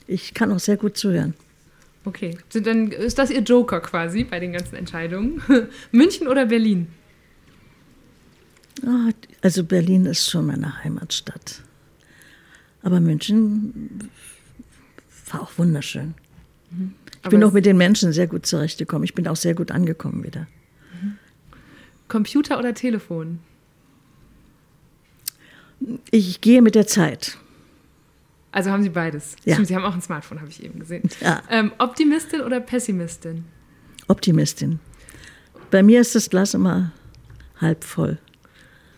Ich kann auch sehr gut zuhören. Okay, dann ist das Ihr Joker quasi bei den ganzen Entscheidungen. München oder Berlin? Oh, also Berlin ist schon meine Heimatstadt. Aber München war auch wunderschön. Mhm. Ich bin auch mit den Menschen sehr gut zurechtgekommen. Ich bin auch sehr gut angekommen wieder. Mhm. Computer oder Telefon? Ich gehe mit der Zeit. Also haben Sie beides. Ja. Sie haben auch ein Smartphone, habe ich eben gesehen. Ja. Ähm, Optimistin oder Pessimistin? Optimistin. Bei mir ist das Glas immer halb voll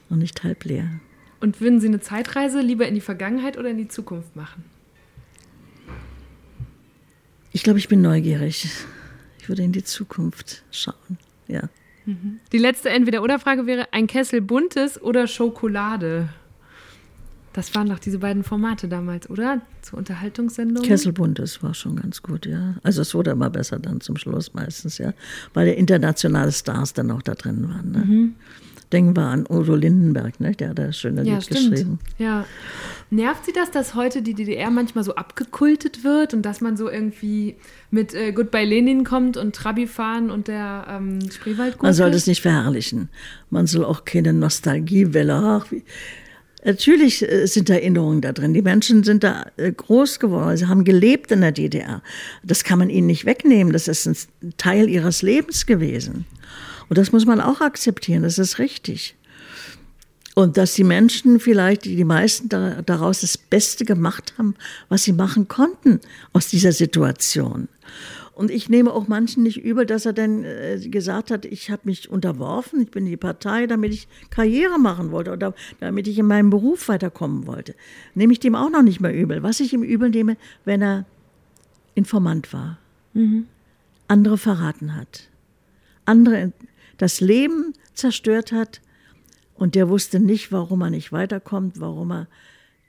und nicht halb leer. Und würden Sie eine Zeitreise lieber in die Vergangenheit oder in die Zukunft machen? Ich glaube, ich bin neugierig. Ich würde in die Zukunft schauen, ja. Mhm. Die letzte Entweder-Oder-Frage wäre: ein Kessel Buntes oder Schokolade? Das waren doch diese beiden Formate damals, oder? Zur Unterhaltungssendung. Kessel Buntes war schon ganz gut, ja. Also es wurde immer besser dann zum Schluss meistens, ja. Weil internationale Stars dann auch da drin waren. Ne? Mhm denken wir an Udo Lindenberg, ne? der hat das schöne ja, Lied stimmt. geschrieben. Ja. Nervt Sie das, dass heute die DDR manchmal so abgekultet wird und dass man so irgendwie mit äh, Goodbye Lenin kommt und Trabi fahren und der ähm, Spreewaldgurke? Man soll das nicht verherrlichen. Man soll auch keine Nostalgiewelle. Ach, wie, Natürlich äh, sind Erinnerungen da drin. Die Menschen sind da äh, groß geworden. Sie haben gelebt in der DDR. Das kann man ihnen nicht wegnehmen. Das ist ein Teil ihres Lebens gewesen. Und das muss man auch akzeptieren, das ist richtig. Und dass die Menschen vielleicht, die meisten daraus das Beste gemacht haben, was sie machen konnten aus dieser Situation. Und ich nehme auch manchen nicht übel, dass er dann äh, gesagt hat, ich habe mich unterworfen, ich bin in die Partei, damit ich Karriere machen wollte oder damit ich in meinem Beruf weiterkommen wollte. Nehme ich dem auch noch nicht mehr übel. Was ich ihm übel nehme, wenn er Informant war, mhm. andere verraten hat, andere das Leben zerstört hat, Und der wusste nicht, warum er nicht weiterkommt, warum er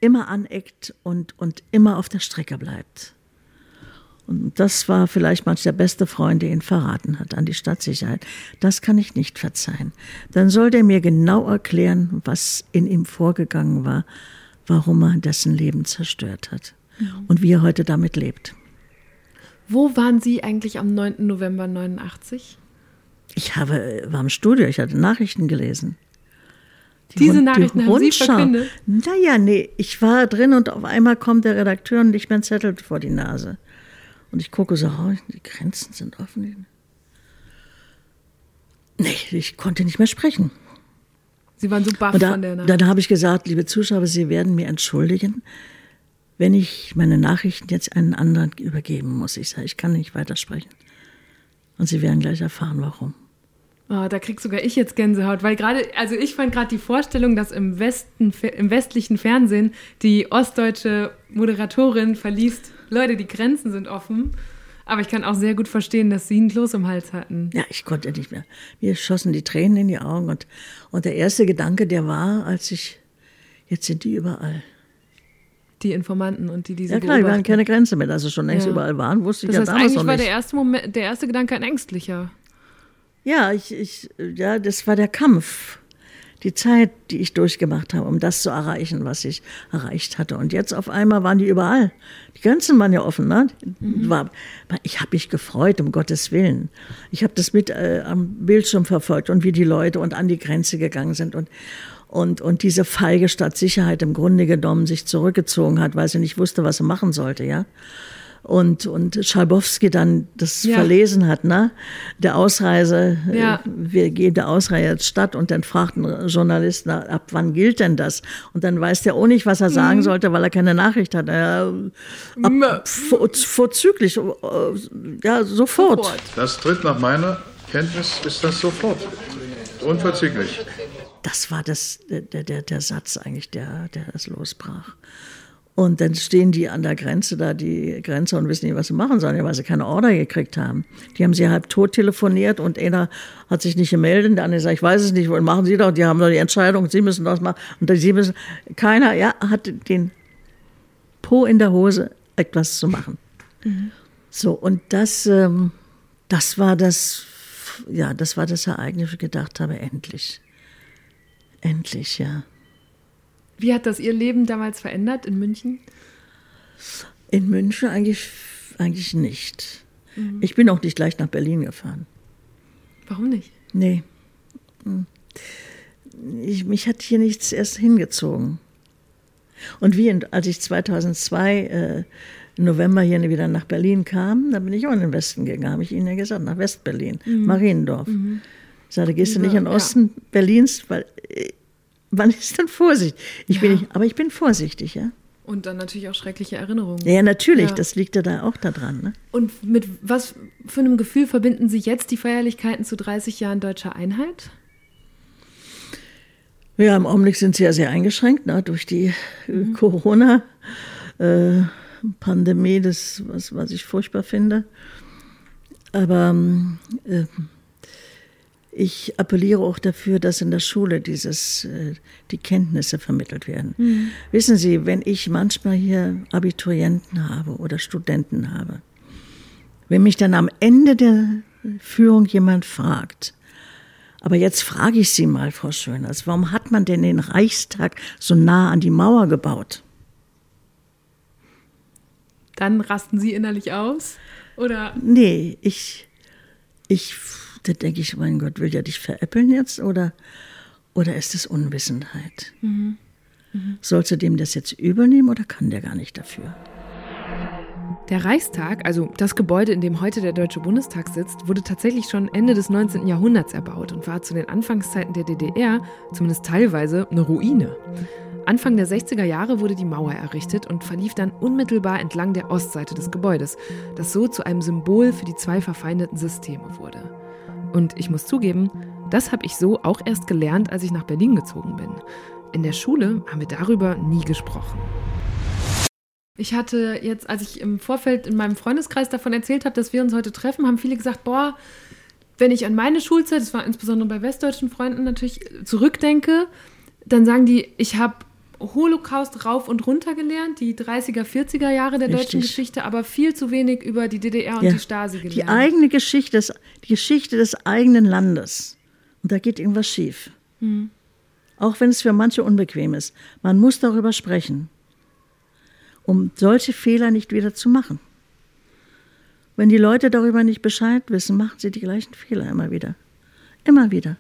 immer aneckt und, und immer auf der Strecke bleibt. Und das war vielleicht manchmal der beste Freund, der ihn verraten hat an die Stadtsicherheit. Das kann ich nicht verzeihen. Dann soll der mir genau erklären, was in ihm vorgegangen war, warum er dessen Leben zerstört hat mhm. und wie er heute damit lebt. Wo waren Sie eigentlich am 9. November 89? Ich habe, war im Studio, ich hatte Nachrichten gelesen. Die Diese Nachrichten die haben Sie verkündet? Naja, nee, ich war drin und auf einmal kommt der Redakteur und ich mir einen Zettel vor die Nase. Und ich gucke so, oh, die Grenzen sind offen. Nee, ich konnte nicht mehr sprechen. Sie waren so baff da, von der Nachricht. Dann habe ich gesagt, liebe Zuschauer, Sie werden mir entschuldigen, wenn ich meine Nachrichten jetzt einen anderen übergeben muss. Ich sage, ich kann nicht weitersprechen. Und Sie werden gleich erfahren, warum. Oh, da krieg sogar ich jetzt Gänsehaut, weil gerade, also ich fand gerade die Vorstellung, dass im Westen, im westlichen Fernsehen die ostdeutsche Moderatorin verliest, Leute, die Grenzen sind offen. Aber ich kann auch sehr gut verstehen, dass Sie einen Kloß im Hals hatten. Ja, ich konnte nicht mehr. Mir schossen die Tränen in die Augen. Und, und der erste Gedanke, der war, als ich, jetzt sind die überall. Die Informanten und die diese Ja klar, die waren keine Grenze mehr. Dass sie schon längst ja. überall waren, wusste das ich heißt, ja damals eigentlich noch nicht. war der erste, Moment, der erste Gedanke ein ängstlicher. Ja, ich, ich, ja, das war der Kampf. Die Zeit, die ich durchgemacht habe, um das zu erreichen, was ich erreicht hatte. Und jetzt auf einmal waren die überall. Die Grenzen waren ja offen. Ne? Mhm. War, ich habe mich gefreut, um Gottes Willen. Ich habe das mit äh, am Bildschirm verfolgt und wie die Leute und an die Grenze gegangen sind. Und, und, und diese feige Stadtsicherheit im Grunde genommen sich zurückgezogen hat, weil sie nicht wusste, was sie machen sollte. ja und, und Schalbowski dann das ja. verlesen hat, ne? Der Ausreise, ja. Äh, wir gehen der Ausreise jetzt statt und dann fragt ein Journalist, na, ab wann gilt denn das? Und dann weiß der auch nicht, was er sagen mhm. sollte, weil er keine Nachricht hat. Äh, ab, vor, vorzüglich, äh, ja, sofort. sofort. Das tritt nach meiner Kenntnis, ist das sofort. Unverzüglich. Das war das, der, der, der Satz eigentlich, der, der das losbrach. Und dann stehen die an der Grenze da, die Grenze, und wissen nicht, was sie machen sollen, weil sie keine Order gekriegt haben. Die haben sie halb tot telefoniert und einer hat sich nicht gemeldet, der andere sagt, ich weiß es nicht, machen Sie doch, die haben doch die Entscheidung, Sie müssen das machen. Und sie müssen, keiner, ja, hat den Po in der Hose, etwas zu machen. Mhm. So, und das, ähm, das war das, ja, das war das Ereignis, wo ich gedacht habe, endlich. Endlich, ja. Wie hat das Ihr Leben damals verändert in München? In München eigentlich, eigentlich nicht. Mhm. Ich bin auch nicht gleich nach Berlin gefahren. Warum nicht? Nee. Hm. Ich, mich hat hier nichts erst hingezogen. Und wie, als ich 2002 äh, im November hier wieder nach Berlin kam, da bin ich auch in den Westen gegangen, habe ich Ihnen ja gesagt, nach Westberlin, mhm. Mariendorf. Mhm. Ich sagte, gehst du nicht in den Osten ja. Berlins, weil äh, man ist dann vorsichtig. Ich ja. bin nicht, aber ich bin vorsichtig, ja. Und dann natürlich auch schreckliche Erinnerungen. Ja, natürlich, ja. das liegt ja da auch daran. Ne? Und mit was für einem Gefühl verbinden Sie jetzt die Feierlichkeiten zu 30 Jahren deutscher Einheit? Ja, im Augenblick sind sie ja sehr eingeschränkt ne, durch die äh, mhm. Corona-Pandemie, äh, das, was, was ich furchtbar finde. Aber äh, ich appelliere auch dafür, dass in der Schule dieses, äh, die Kenntnisse vermittelt werden. Mhm. Wissen Sie, wenn ich manchmal hier Abiturienten habe oder Studenten habe, wenn mich dann am Ende der Führung jemand fragt, aber jetzt frage ich Sie mal, Frau Schöners, warum hat man denn den Reichstag so nah an die Mauer gebaut? Dann rasten Sie innerlich aus? Oder? Nee, ich, ich da denke ich, mein Gott, will der dich veräppeln jetzt oder, oder ist es Unwissenheit? Mhm. Mhm. Sollst du dem das jetzt übernehmen oder kann der gar nicht dafür? Der Reichstag, also das Gebäude, in dem heute der Deutsche Bundestag sitzt, wurde tatsächlich schon Ende des 19. Jahrhunderts erbaut und war zu den Anfangszeiten der DDR zumindest teilweise eine Ruine. Anfang der 60er Jahre wurde die Mauer errichtet und verlief dann unmittelbar entlang der Ostseite des Gebäudes, das so zu einem Symbol für die zwei verfeindeten Systeme wurde. Und ich muss zugeben, das habe ich so auch erst gelernt, als ich nach Berlin gezogen bin. In der Schule haben wir darüber nie gesprochen. Ich hatte jetzt, als ich im Vorfeld in meinem Freundeskreis davon erzählt habe, dass wir uns heute treffen, haben viele gesagt, boah, wenn ich an meine Schulzeit, das war insbesondere bei westdeutschen Freunden natürlich, zurückdenke, dann sagen die, ich habe Holocaust rauf und runter gelernt, die 30er, 40er Jahre der Richtig. deutschen Geschichte, aber viel zu wenig über die DDR und ja. die Stasi gelernt. Die eigene Geschichte, die Geschichte des eigenen Landes. Und da geht irgendwas schief. Hm. Auch wenn es für manche unbequem ist. Man muss darüber sprechen, um solche Fehler nicht wieder zu machen. Wenn die Leute darüber nicht Bescheid wissen, machen sie die gleichen Fehler immer wieder. Immer wieder.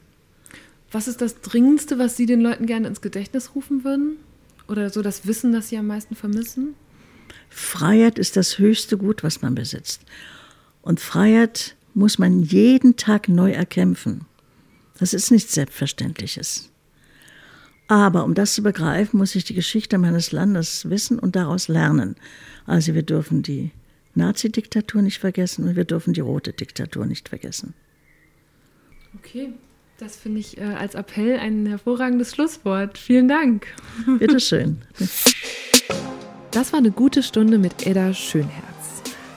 Was ist das Dringendste, was Sie den Leuten gerne ins Gedächtnis rufen würden? Oder so das Wissen, das Sie am meisten vermissen? Freiheit ist das höchste Gut, was man besitzt. Und Freiheit muss man jeden Tag neu erkämpfen. Das ist nichts Selbstverständliches. Aber um das zu begreifen, muss ich die Geschichte meines Landes wissen und daraus lernen. Also wir dürfen die Nazi-Diktatur nicht vergessen und wir dürfen die rote Diktatur nicht vergessen. Okay, das finde ich äh, als Appell ein hervorragendes Schlusswort. Vielen Dank. Bitteschön. Das war eine gute Stunde mit Edda Schönherz.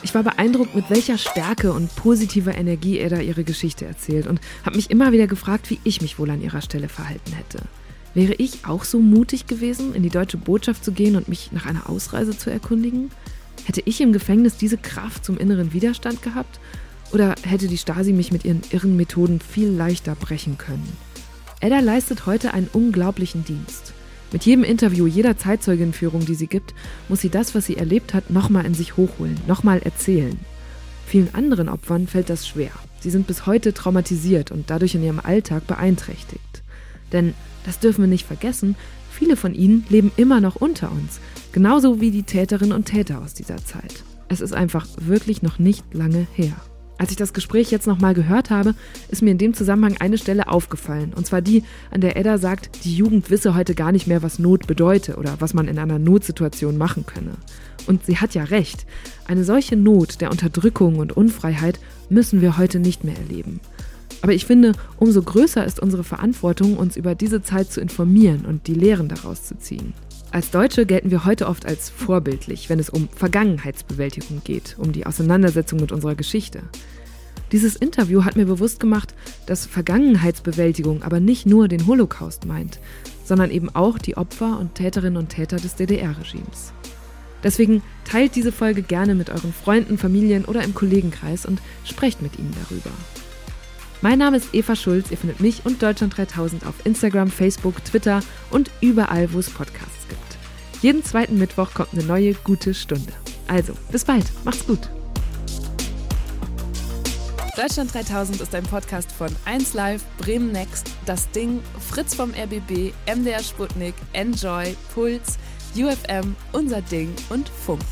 Ich war beeindruckt, mit welcher Stärke und positiver Energie Edda ihre Geschichte erzählt und habe mich immer wieder gefragt, wie ich mich wohl an ihrer Stelle verhalten hätte. Wäre ich auch so mutig gewesen, in die deutsche Botschaft zu gehen und mich nach einer Ausreise zu erkundigen? Hätte ich im Gefängnis diese Kraft zum inneren Widerstand gehabt? Oder hätte die Stasi mich mit ihren irren Methoden viel leichter brechen können? Edda leistet heute einen unglaublichen Dienst. Mit jedem Interview, jeder Zeitzeuginführung, die sie gibt, muss sie das, was sie erlebt hat, nochmal in sich hochholen, nochmal erzählen. Vielen anderen Opfern fällt das schwer. Sie sind bis heute traumatisiert und dadurch in ihrem Alltag beeinträchtigt. Denn, das dürfen wir nicht vergessen, viele von ihnen leben immer noch unter uns, genauso wie die Täterinnen und Täter aus dieser Zeit. Es ist einfach wirklich noch nicht lange her. Als ich das Gespräch jetzt nochmal gehört habe, ist mir in dem Zusammenhang eine Stelle aufgefallen. Und zwar die, an der Edda sagt, die Jugend wisse heute gar nicht mehr, was Not bedeute oder was man in einer Notsituation machen könne. Und sie hat ja recht. Eine solche Not der Unterdrückung und Unfreiheit müssen wir heute nicht mehr erleben. Aber ich finde, umso größer ist unsere Verantwortung, uns über diese Zeit zu informieren und die Lehren daraus zu ziehen. Als Deutsche gelten wir heute oft als vorbildlich, wenn es um Vergangenheitsbewältigung geht, um die Auseinandersetzung mit unserer Geschichte. Dieses Interview hat mir bewusst gemacht, dass Vergangenheitsbewältigung aber nicht nur den Holocaust meint, sondern eben auch die Opfer und Täterinnen und Täter des DDR-Regimes. Deswegen teilt diese Folge gerne mit euren Freunden, Familien oder im Kollegenkreis und sprecht mit ihnen darüber. Mein Name ist Eva Schulz. Ihr findet mich und Deutschland 3000 auf Instagram, Facebook, Twitter und überall, wo es Podcasts gibt. Jeden zweiten Mittwoch kommt eine neue gute Stunde. Also, bis bald. Macht's gut. Deutschland 3000 ist ein Podcast von 1Live, Bremen Next, Das Ding, Fritz vom RBB, MDR Sputnik, Enjoy, Puls, UFM, Unser Ding und Funk.